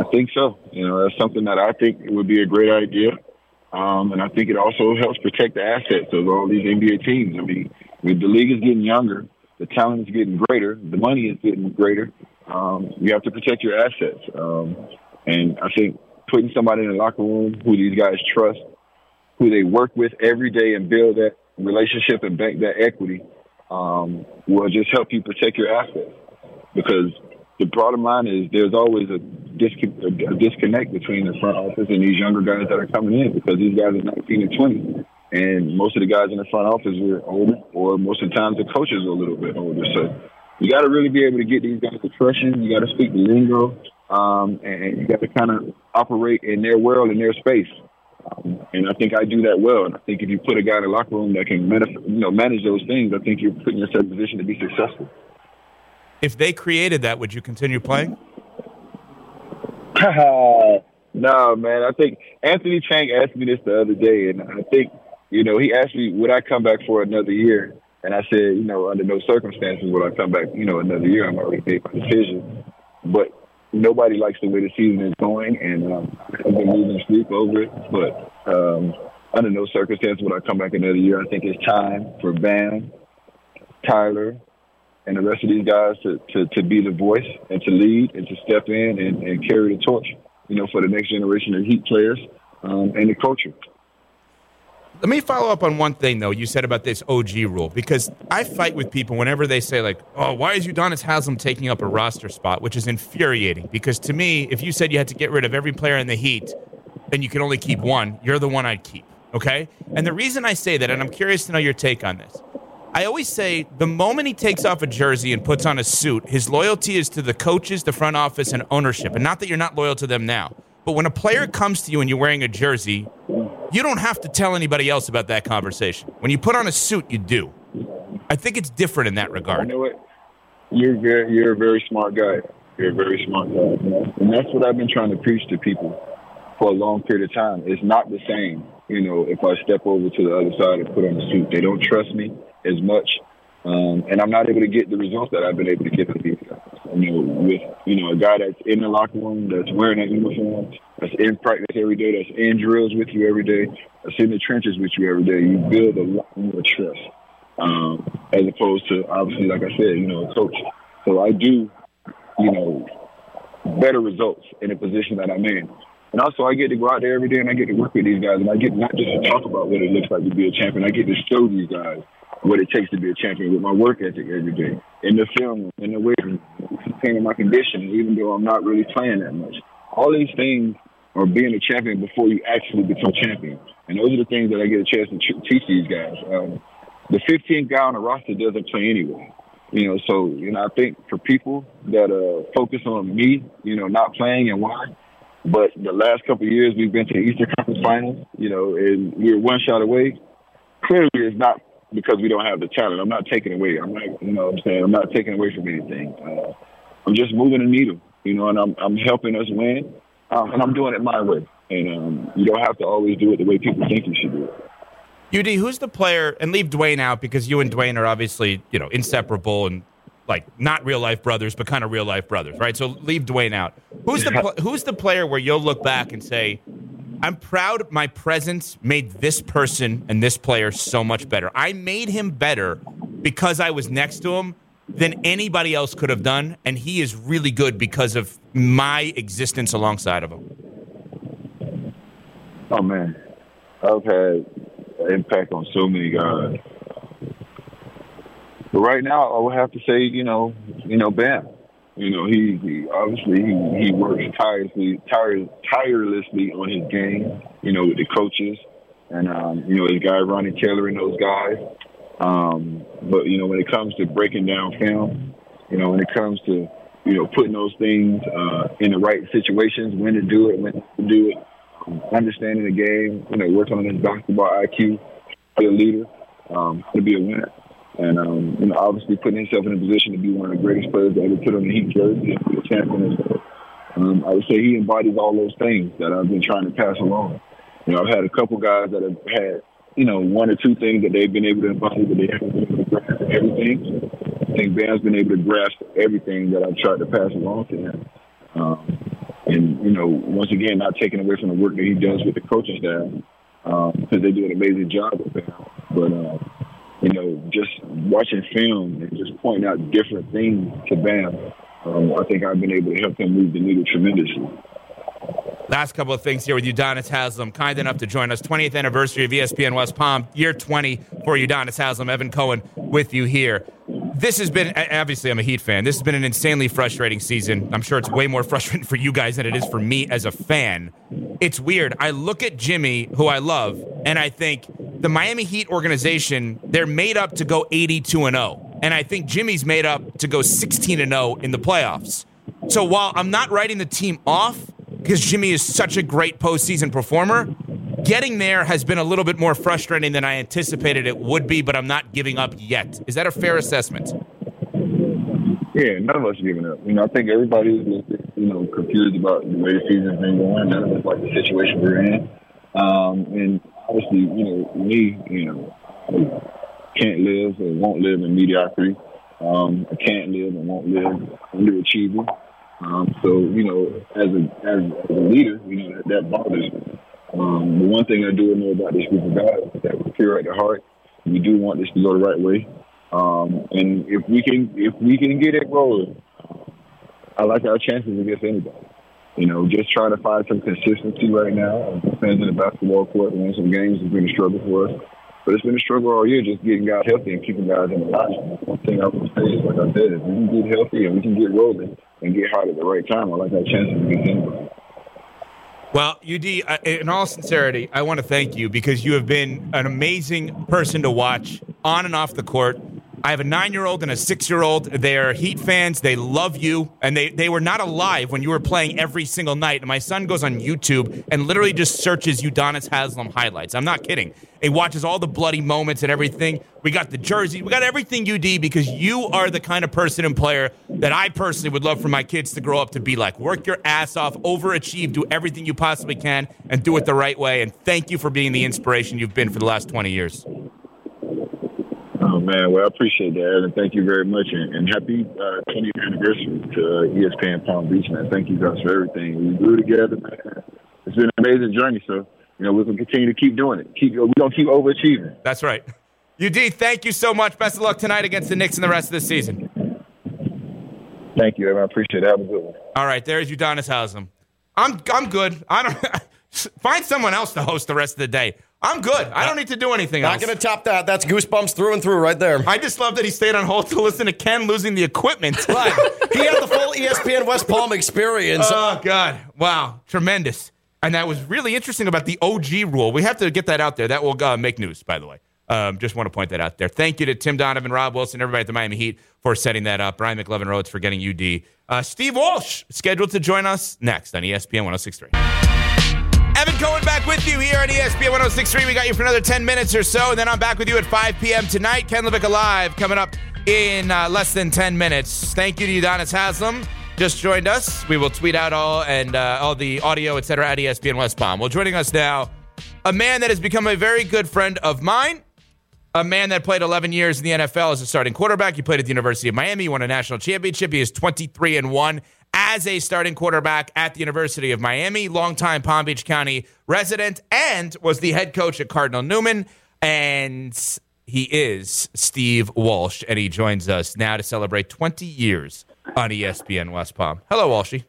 I think so. You know, that's something that I think would be a great idea. Um, and I think it also helps protect the assets of all these NBA teams. I mean, the league is getting younger, the talent is getting greater, the money is getting greater. Um, you have to protect your assets. Um, and I think putting somebody in the locker room who these guys trust, who they work with every day and build that relationship and bank that equity um, will just help you protect your assets. Because the bottom line is there's always a, discon- a disconnect between the front office and these younger guys that are coming in because these guys are 19 and 20. And most of the guys in the front office are older, or most of the times the coaches are a little bit older. So you got to really be able to get these guys to trust you. You got to speak the lingo, um, and you got to kind of operate in their world, in their space. Um, and I think I do that well. And I think if you put a guy in the locker room that can manage, you know, manage those things, I think you're putting yourself in a position to be successful. If they created that, would you continue playing? no, man. I think Anthony Chiang asked me this the other day, and I think you know, he asked me, would I come back for another year? And I said, you know, under no circumstances would I come back, you know, another year. I'm already made my decision. But nobody likes the way the season is going, and um, I've been losing sleep over it. But um, under no circumstances would I come back another year. I think it's time for Bam, Tyler, and the rest of these guys to, to, to be the voice and to lead and to step in and, and carry the torch, you know, for the next generation of Heat players um, and the culture. Let me follow up on one thing though you said about this OG rule because I fight with people whenever they say like, "Oh, why is Udonis Haslem taking up a roster spot?" which is infuriating because to me, if you said you had to get rid of every player in the Heat, then you can only keep one. You're the one I'd keep. Okay? And the reason I say that and I'm curious to know your take on this. I always say the moment he takes off a jersey and puts on a suit, his loyalty is to the coaches, the front office, and ownership. And not that you're not loyal to them now. But when a player comes to you and you're wearing a jersey, you don't have to tell anybody else about that conversation. When you put on a suit, you do. I think it's different in that regard. You know what? You're very, you're a very smart guy. You're a very smart guy, and that's what I've been trying to preach to people for a long period of time. It's not the same, you know, if I step over to the other side and put on a suit. They don't trust me as much, um, and I'm not able to get the results that I've been able to get with these guys. You know, with you know a guy that's in the locker room, that's wearing that uniform, that's in practice every day, that's in drills with you every day, that's in the trenches with you every day. You build a lot more trust, um, as opposed to obviously, like I said, you know, a coach. So I do, you know, better results in the position that I'm in. And also, I get to go out there every day and I get to work with these guys, and I get not just to talk about what it looks like to be a champion. I get to show these guys what it takes to be a champion with my work ethic every day in the film, in the weight room, maintaining my condition, even though I'm not really playing that much. All these things are being a champion before you actually become champion, and those are the things that I get a chance to teach these guys. Um, the 15th guy on the roster doesn't play anyway. You know, so you know, I think for people that uh, focus on me, you know, not playing and why, but the last couple years we've been to the Eastern Conference Finals, you know, and we're one shot away. Clearly, it's not because we don't have the talent. I'm not taking away. I'm not, you know, what I'm saying I'm not taking away from anything. Uh, I'm just moving the needle, you know, and I'm I'm helping us win, um, and I'm doing it my way. And um, you don't have to always do it the way people think you should do it. UD, who's the player? And leave Dwyane out because you and Dwyane are obviously you know inseparable and like not real life brothers, but kind of real life brothers, right? So leave Dwyane out. Who's the pl- who's the player where you'll look back and say, I'm proud my presence made this person and this player so much better. I made him better because I was next to him than anybody else could have done, and he is really good because of my existence alongside of him. Oh man, I've had an impact on so many guys. But right now, I would have to say, you know, you know, Bam. You know, he, he obviously he, he works tirelessly, tire, tirelessly on his game. You know, with the coaches and um, you know his guy Ronnie Taylor and those guys. Um, but you know, when it comes to breaking down film, you know, when it comes to you know putting those things uh, in the right situations, when to do it, when to do it, um, understanding the game, you know, working on his basketball IQ, be a leader, um, to be a winner and um, you know, obviously putting himself in a position to be one of the greatest players to ever put on the Heat jersey and be a champion. Um, I would say he embodies all those things that I've been trying to pass along. You know, I've had a couple guys that have had, you know, one or two things that they've been able to embody, but they haven't been able to grasp everything. I think Bam's been able to grasp everything that I've tried to pass along to him. Um, and, you know, once again, not taking away from the work that he does with the coaching staff, because um, they do an amazing job with him. But, uh, you know, just watching film and just pointing out different things to Bam, um, I think I've been able to help him move the needle tremendously. Last couple of things here with Udonis Haslem, kind enough to join us. 20th anniversary of ESPN West Palm, year 20 for Udonis Haslem. Evan Cohen with you here. This has been, obviously, I'm a Heat fan. This has been an insanely frustrating season. I'm sure it's way more frustrating for you guys than it is for me as a fan. It's weird. I look at Jimmy, who I love, and I think the Miami Heat organization, they're made up to go 82 and 0. And I think Jimmy's made up to go 16 and 0 in the playoffs. So while I'm not writing the team off, because Jimmy is such a great postseason performer. Getting there has been a little bit more frustrating than I anticipated it would be, but I'm not giving up yet. Is that a fair assessment? Yeah, none of us are giving up. You know, I think everybody's you know confused about the way the season's been going. None of us like the situation we're in. Um, and obviously, you know, me, you know, can't live or won't live in mediocrity. Um, I can't live and won't live underachieving. Um, so you know, as a as, a leader, you know that, that bothers me. Um, the one thing I do know about this group of guys is that we're pure at the heart. We do want this to go the right way, um, and if we can if we can get it rolling, I like our chances against anybody. You know, just trying to find some consistency right now. In the basketball court winning some games has been a struggle for us. But it's been a struggle all year just getting guys healthy and keeping guys in the lineup. One thing I would say is, like I said, if we can get healthy and we can get rolling and get hot at the right time, I like our chances against anybody. Well, UD, uh, in all sincerity, I want to thank you because you have been an amazing person to watch on and off the court. I have a nine year old and a six year old. They are Heat fans. They love you. And they, they were not alive when you were playing every single night. And my son goes on YouTube and literally just searches Udonis Haslem highlights. I'm not kidding. He watches all the bloody moments and everything. We got the jersey. We got everything UD because you are the kind of person and player that I personally would love for my kids to grow up to be like. Work your ass off, overachieve, do everything you possibly can, and do it the right way. And thank you for being the inspiration you've been for the last 20 years. Oh man, well I appreciate that, Evan. Thank you very much, and, and happy uh, 20th anniversary to uh, ESPN Palm Beach, man. Thank you guys for everything. We grew together, man. It's been an amazing journey. So you know we're gonna continue to keep doing it. Keep we're gonna keep overachieving. That's right. UD, thank you so much. Best of luck tonight against the Knicks and the rest of the season. Thank you, Evan. I appreciate it. Have a good one. All right, there's Udonis Haslem. I'm I'm good. I don't find someone else to host the rest of the day. I'm good. I don't need to do anything else. Not else. going to top that. That's goosebumps through and through right there. I just love that he stayed on hold to listen to Ken losing the equipment. Right. he had the full ESPN West Palm experience. Oh God! Wow, tremendous. And that was really interesting about the OG rule. We have to get that out there. That will uh, make news, by the way. Um, just want to point that out there. Thank you to Tim Donovan, Rob Wilson, everybody at the Miami Heat for setting that up. Brian McLovin Rhodes for getting UD. Uh, Steve Walsh scheduled to join us next on ESPN 1063. Evan Cohen back with you here on ESPN 1063. We got you for another 10 minutes or so, and then I'm back with you at 5 p.m. tonight. Ken LaVicka Live coming up in uh, less than 10 minutes. Thank you to Udonis Haslem. Just joined us. We will tweet out all and uh, all the audio, etc. at ESPN West Palm. Well, joining us now, a man that has become a very good friend of mine a man that played 11 years in the NFL as a starting quarterback. He played at the University of Miami, won a national championship. He is 23 and 1 as a starting quarterback at the University of Miami, longtime Palm Beach County resident, and was the head coach at Cardinal Newman. And he is Steve Walsh, and he joins us now to celebrate 20 years on ESPN West Palm. Hello, Walshy.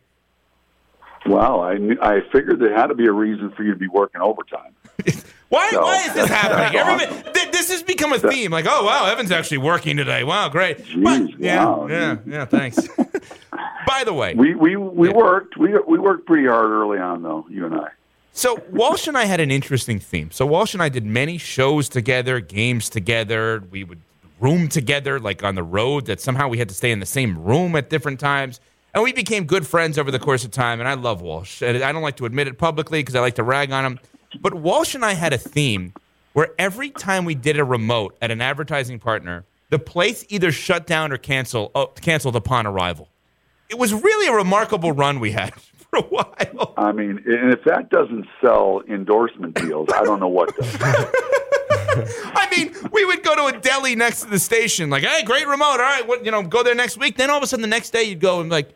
Wow, I I figured there had to be a reason for you to be working overtime. Why, why is this happening? Everybody, th- this has become a theme. Like, oh wow, Evan's actually working today. Wow, great. But- yeah, wow. yeah, yeah. Thanks. By the way, We we we worked we we worked pretty hard early on though. You and I. So Walsh and I had an interesting theme. So Walsh and I did many shows together, games together. We would room together, like on the road. That somehow we had to stay in the same room at different times, and we became good friends over the course of time. And I love Walsh. And I don't like to admit it publicly because I like to rag on him. But Walsh and I had a theme where every time we did a remote at an advertising partner, the place either shut down or cancel, oh, canceled upon arrival. It was really a remarkable run we had for a while. I mean, and if that doesn't sell endorsement deals, I don't know what does. I mean, we would go to a deli next to the station, like, hey, great remote. All right, what, you know, go there next week. Then all of a sudden, the next day, you'd go and like,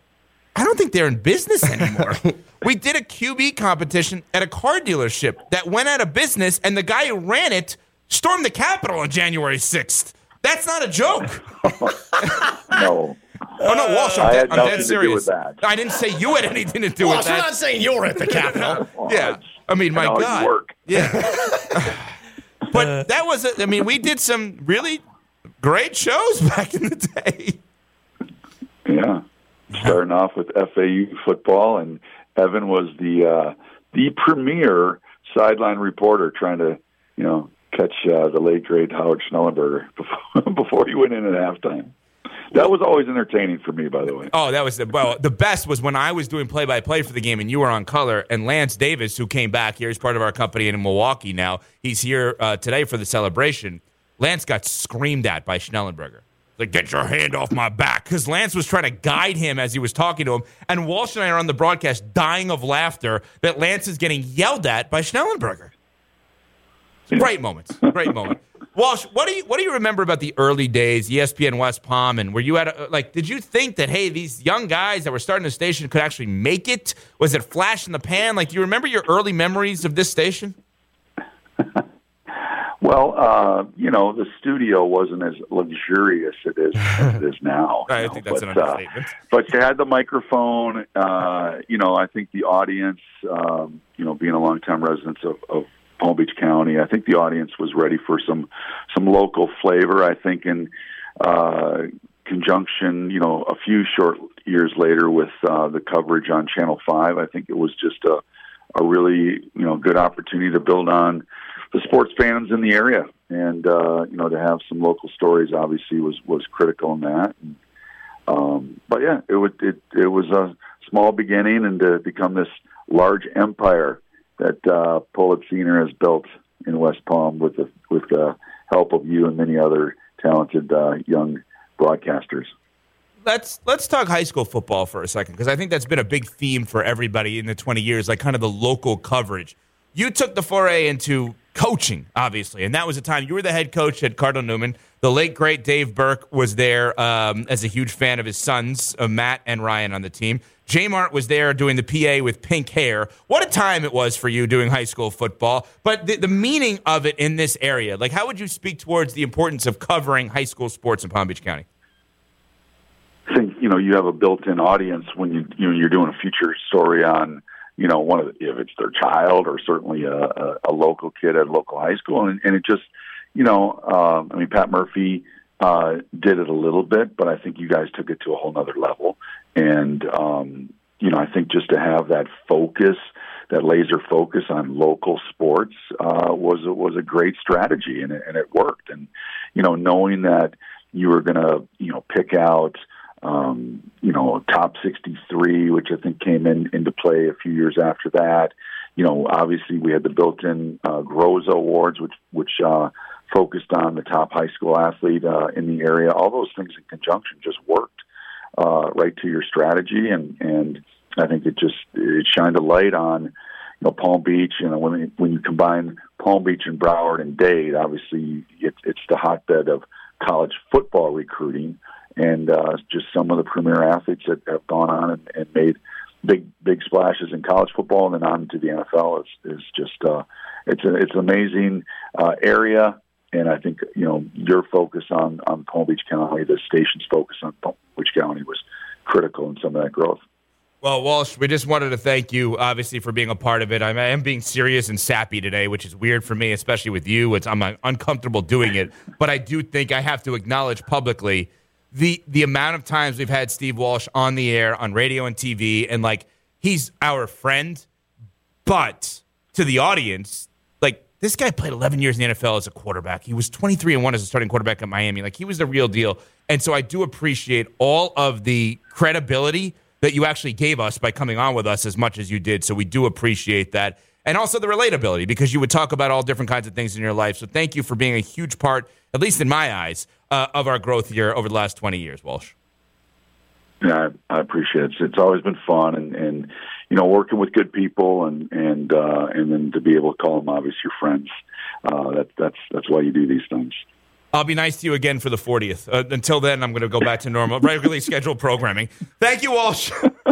I don't think they're in business anymore. we did a QB competition at a car dealership that went out of business, and the guy who ran it stormed the Capitol on January 6th. That's not a joke. no. Oh no, Walsh, I'm, I dead, had I'm nothing dead to do serious. with that. I didn't say you had anything to do Walsh, with we're that. not saying you're at the Capitol. yeah, I mean, my I God, work. yeah. but that was, a, I mean, we did some really great shows back in the day. Yeah. Starting off with FAU football, and Evan was the uh, the premier sideline reporter, trying to you know catch uh, the late great Howard Schnellenberger before, before he went in at halftime. That was always entertaining for me, by the way. Oh, that was the well. The best was when I was doing play by play for the game, and you were on color. And Lance Davis, who came back here, he's part of our company in Milwaukee now. He's here uh, today for the celebration. Lance got screamed at by Schnellenberger. Like, get your hand off my back. Because Lance was trying to guide him as he was talking to him. And Walsh and I are on the broadcast dying of laughter that Lance is getting yelled at by Schnellenberger. Great moments. Great moment. Walsh, what do you what do you remember about the early days, ESPN West Palm, and were you at a, like? Did you think that hey, these young guys that were starting the station could actually make it? Was it flash in the pan? Like, do you remember your early memories of this station? Well, uh, you know, the studio wasn't as luxurious it is as it is now. I you think know, that's an but, uh, but you had the microphone. Uh, you know, I think the audience, um, you know, being a longtime resident of, of Palm Beach County, I think the audience was ready for some some local flavor. I think in uh, conjunction, you know, a few short years later with uh, the coverage on Channel Five, I think it was just a a really you know good opportunity to build on the sports fans in the area, and uh, you know to have some local stories obviously was was critical in that. And, um, but yeah, it was it it was a small beginning, and to become this large empire that uh, Senior has built in West Palm with the with the help of you and many other talented uh, young broadcasters. Let's let's talk high school football for a second because I think that's been a big theme for everybody in the 20 years, like kind of the local coverage. You took the foray into coaching, obviously, and that was a time you were the head coach at Cardinal Newman. The late great Dave Burke was there um, as a huge fan of his sons, uh, Matt and Ryan, on the team. J Mart was there doing the PA with pink hair. What a time it was for you doing high school football. But the, the meaning of it in this area, like how would you speak towards the importance of covering high school sports in Palm Beach County? I think you know you have a built-in audience when you you know you're doing a feature story on you know one of the, if it's their child or certainly a, a, a local kid at a local high school. And, and it just you know um, I mean Pat Murphy uh, did it a little bit but I think you guys took it to a whole nother level. And um, you know I think just to have that focus that laser focus on local sports uh, was was a great strategy and it, and it worked. And you know knowing that you were going to you know pick out um, you know, top 63, which I think came in into play a few years after that. You know, obviously we had the built-in uh, Groza Awards, which which uh, focused on the top high school athlete uh, in the area. All those things in conjunction just worked uh, right to your strategy, and and I think it just it shined a light on you know Palm Beach. You know, when when you combine Palm Beach and Broward and Dade, obviously it's it's the hotbed of college football recruiting, and uh, just some of the premier athletes that have gone on and, and made big big splashes in college football and then on to the NFL is is just uh, it's a, it's an amazing uh, area. And I think you know your focus on on Palm Beach County, the station's focus on Palm Beach County was critical in some of that growth. Well, Walsh, we just wanted to thank you, obviously, for being a part of it. I am being serious and sappy today, which is weird for me, especially with you. It's, I'm uncomfortable doing it, but I do think I have to acknowledge publicly the the amount of times we've had Steve Walsh on the air, on radio and TV, and like he's our friend, but to the audience, like this guy played 11 years in the NFL as a quarterback. He was 23 and one as a starting quarterback at Miami. Like he was the real deal, and so I do appreciate all of the credibility that you actually gave us by coming on with us as much as you did. So we do appreciate that. And also the relatability because you would talk about all different kinds of things in your life. So thank you for being a huge part, at least in my eyes, uh, of our growth here over the last 20 years, Walsh. Yeah, I, I appreciate it. It's, it's always been fun and, and, you know, working with good people and, and, uh, and then to be able to call them obviously your friends. Uh, that, that's, that's why you do these things. I'll be nice to you again for the 40th. Uh, until then, I'm going to go back to normal, regularly scheduled programming. Thank you, Walsh.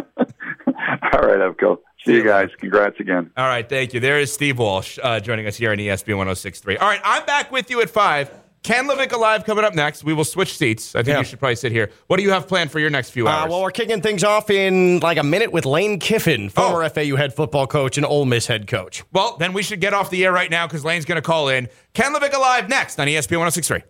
All right, Evco. See you guys. Congrats again. All right, thank you. There is Steve Walsh uh, joining us here on ESPN 1063. All right, I'm back with you at 5. Ken LaVicka Live coming up next. We will switch seats. I think yeah. you should probably sit here. What do you have planned for your next few uh, hours? Uh, well, we're kicking things off in like a minute with Lane Kiffin, former oh. FAU head football coach and Ole Miss head coach. Well, then we should get off the air right now because Lane's going to call in. Ken LaVicka Live next on ESPN 1063.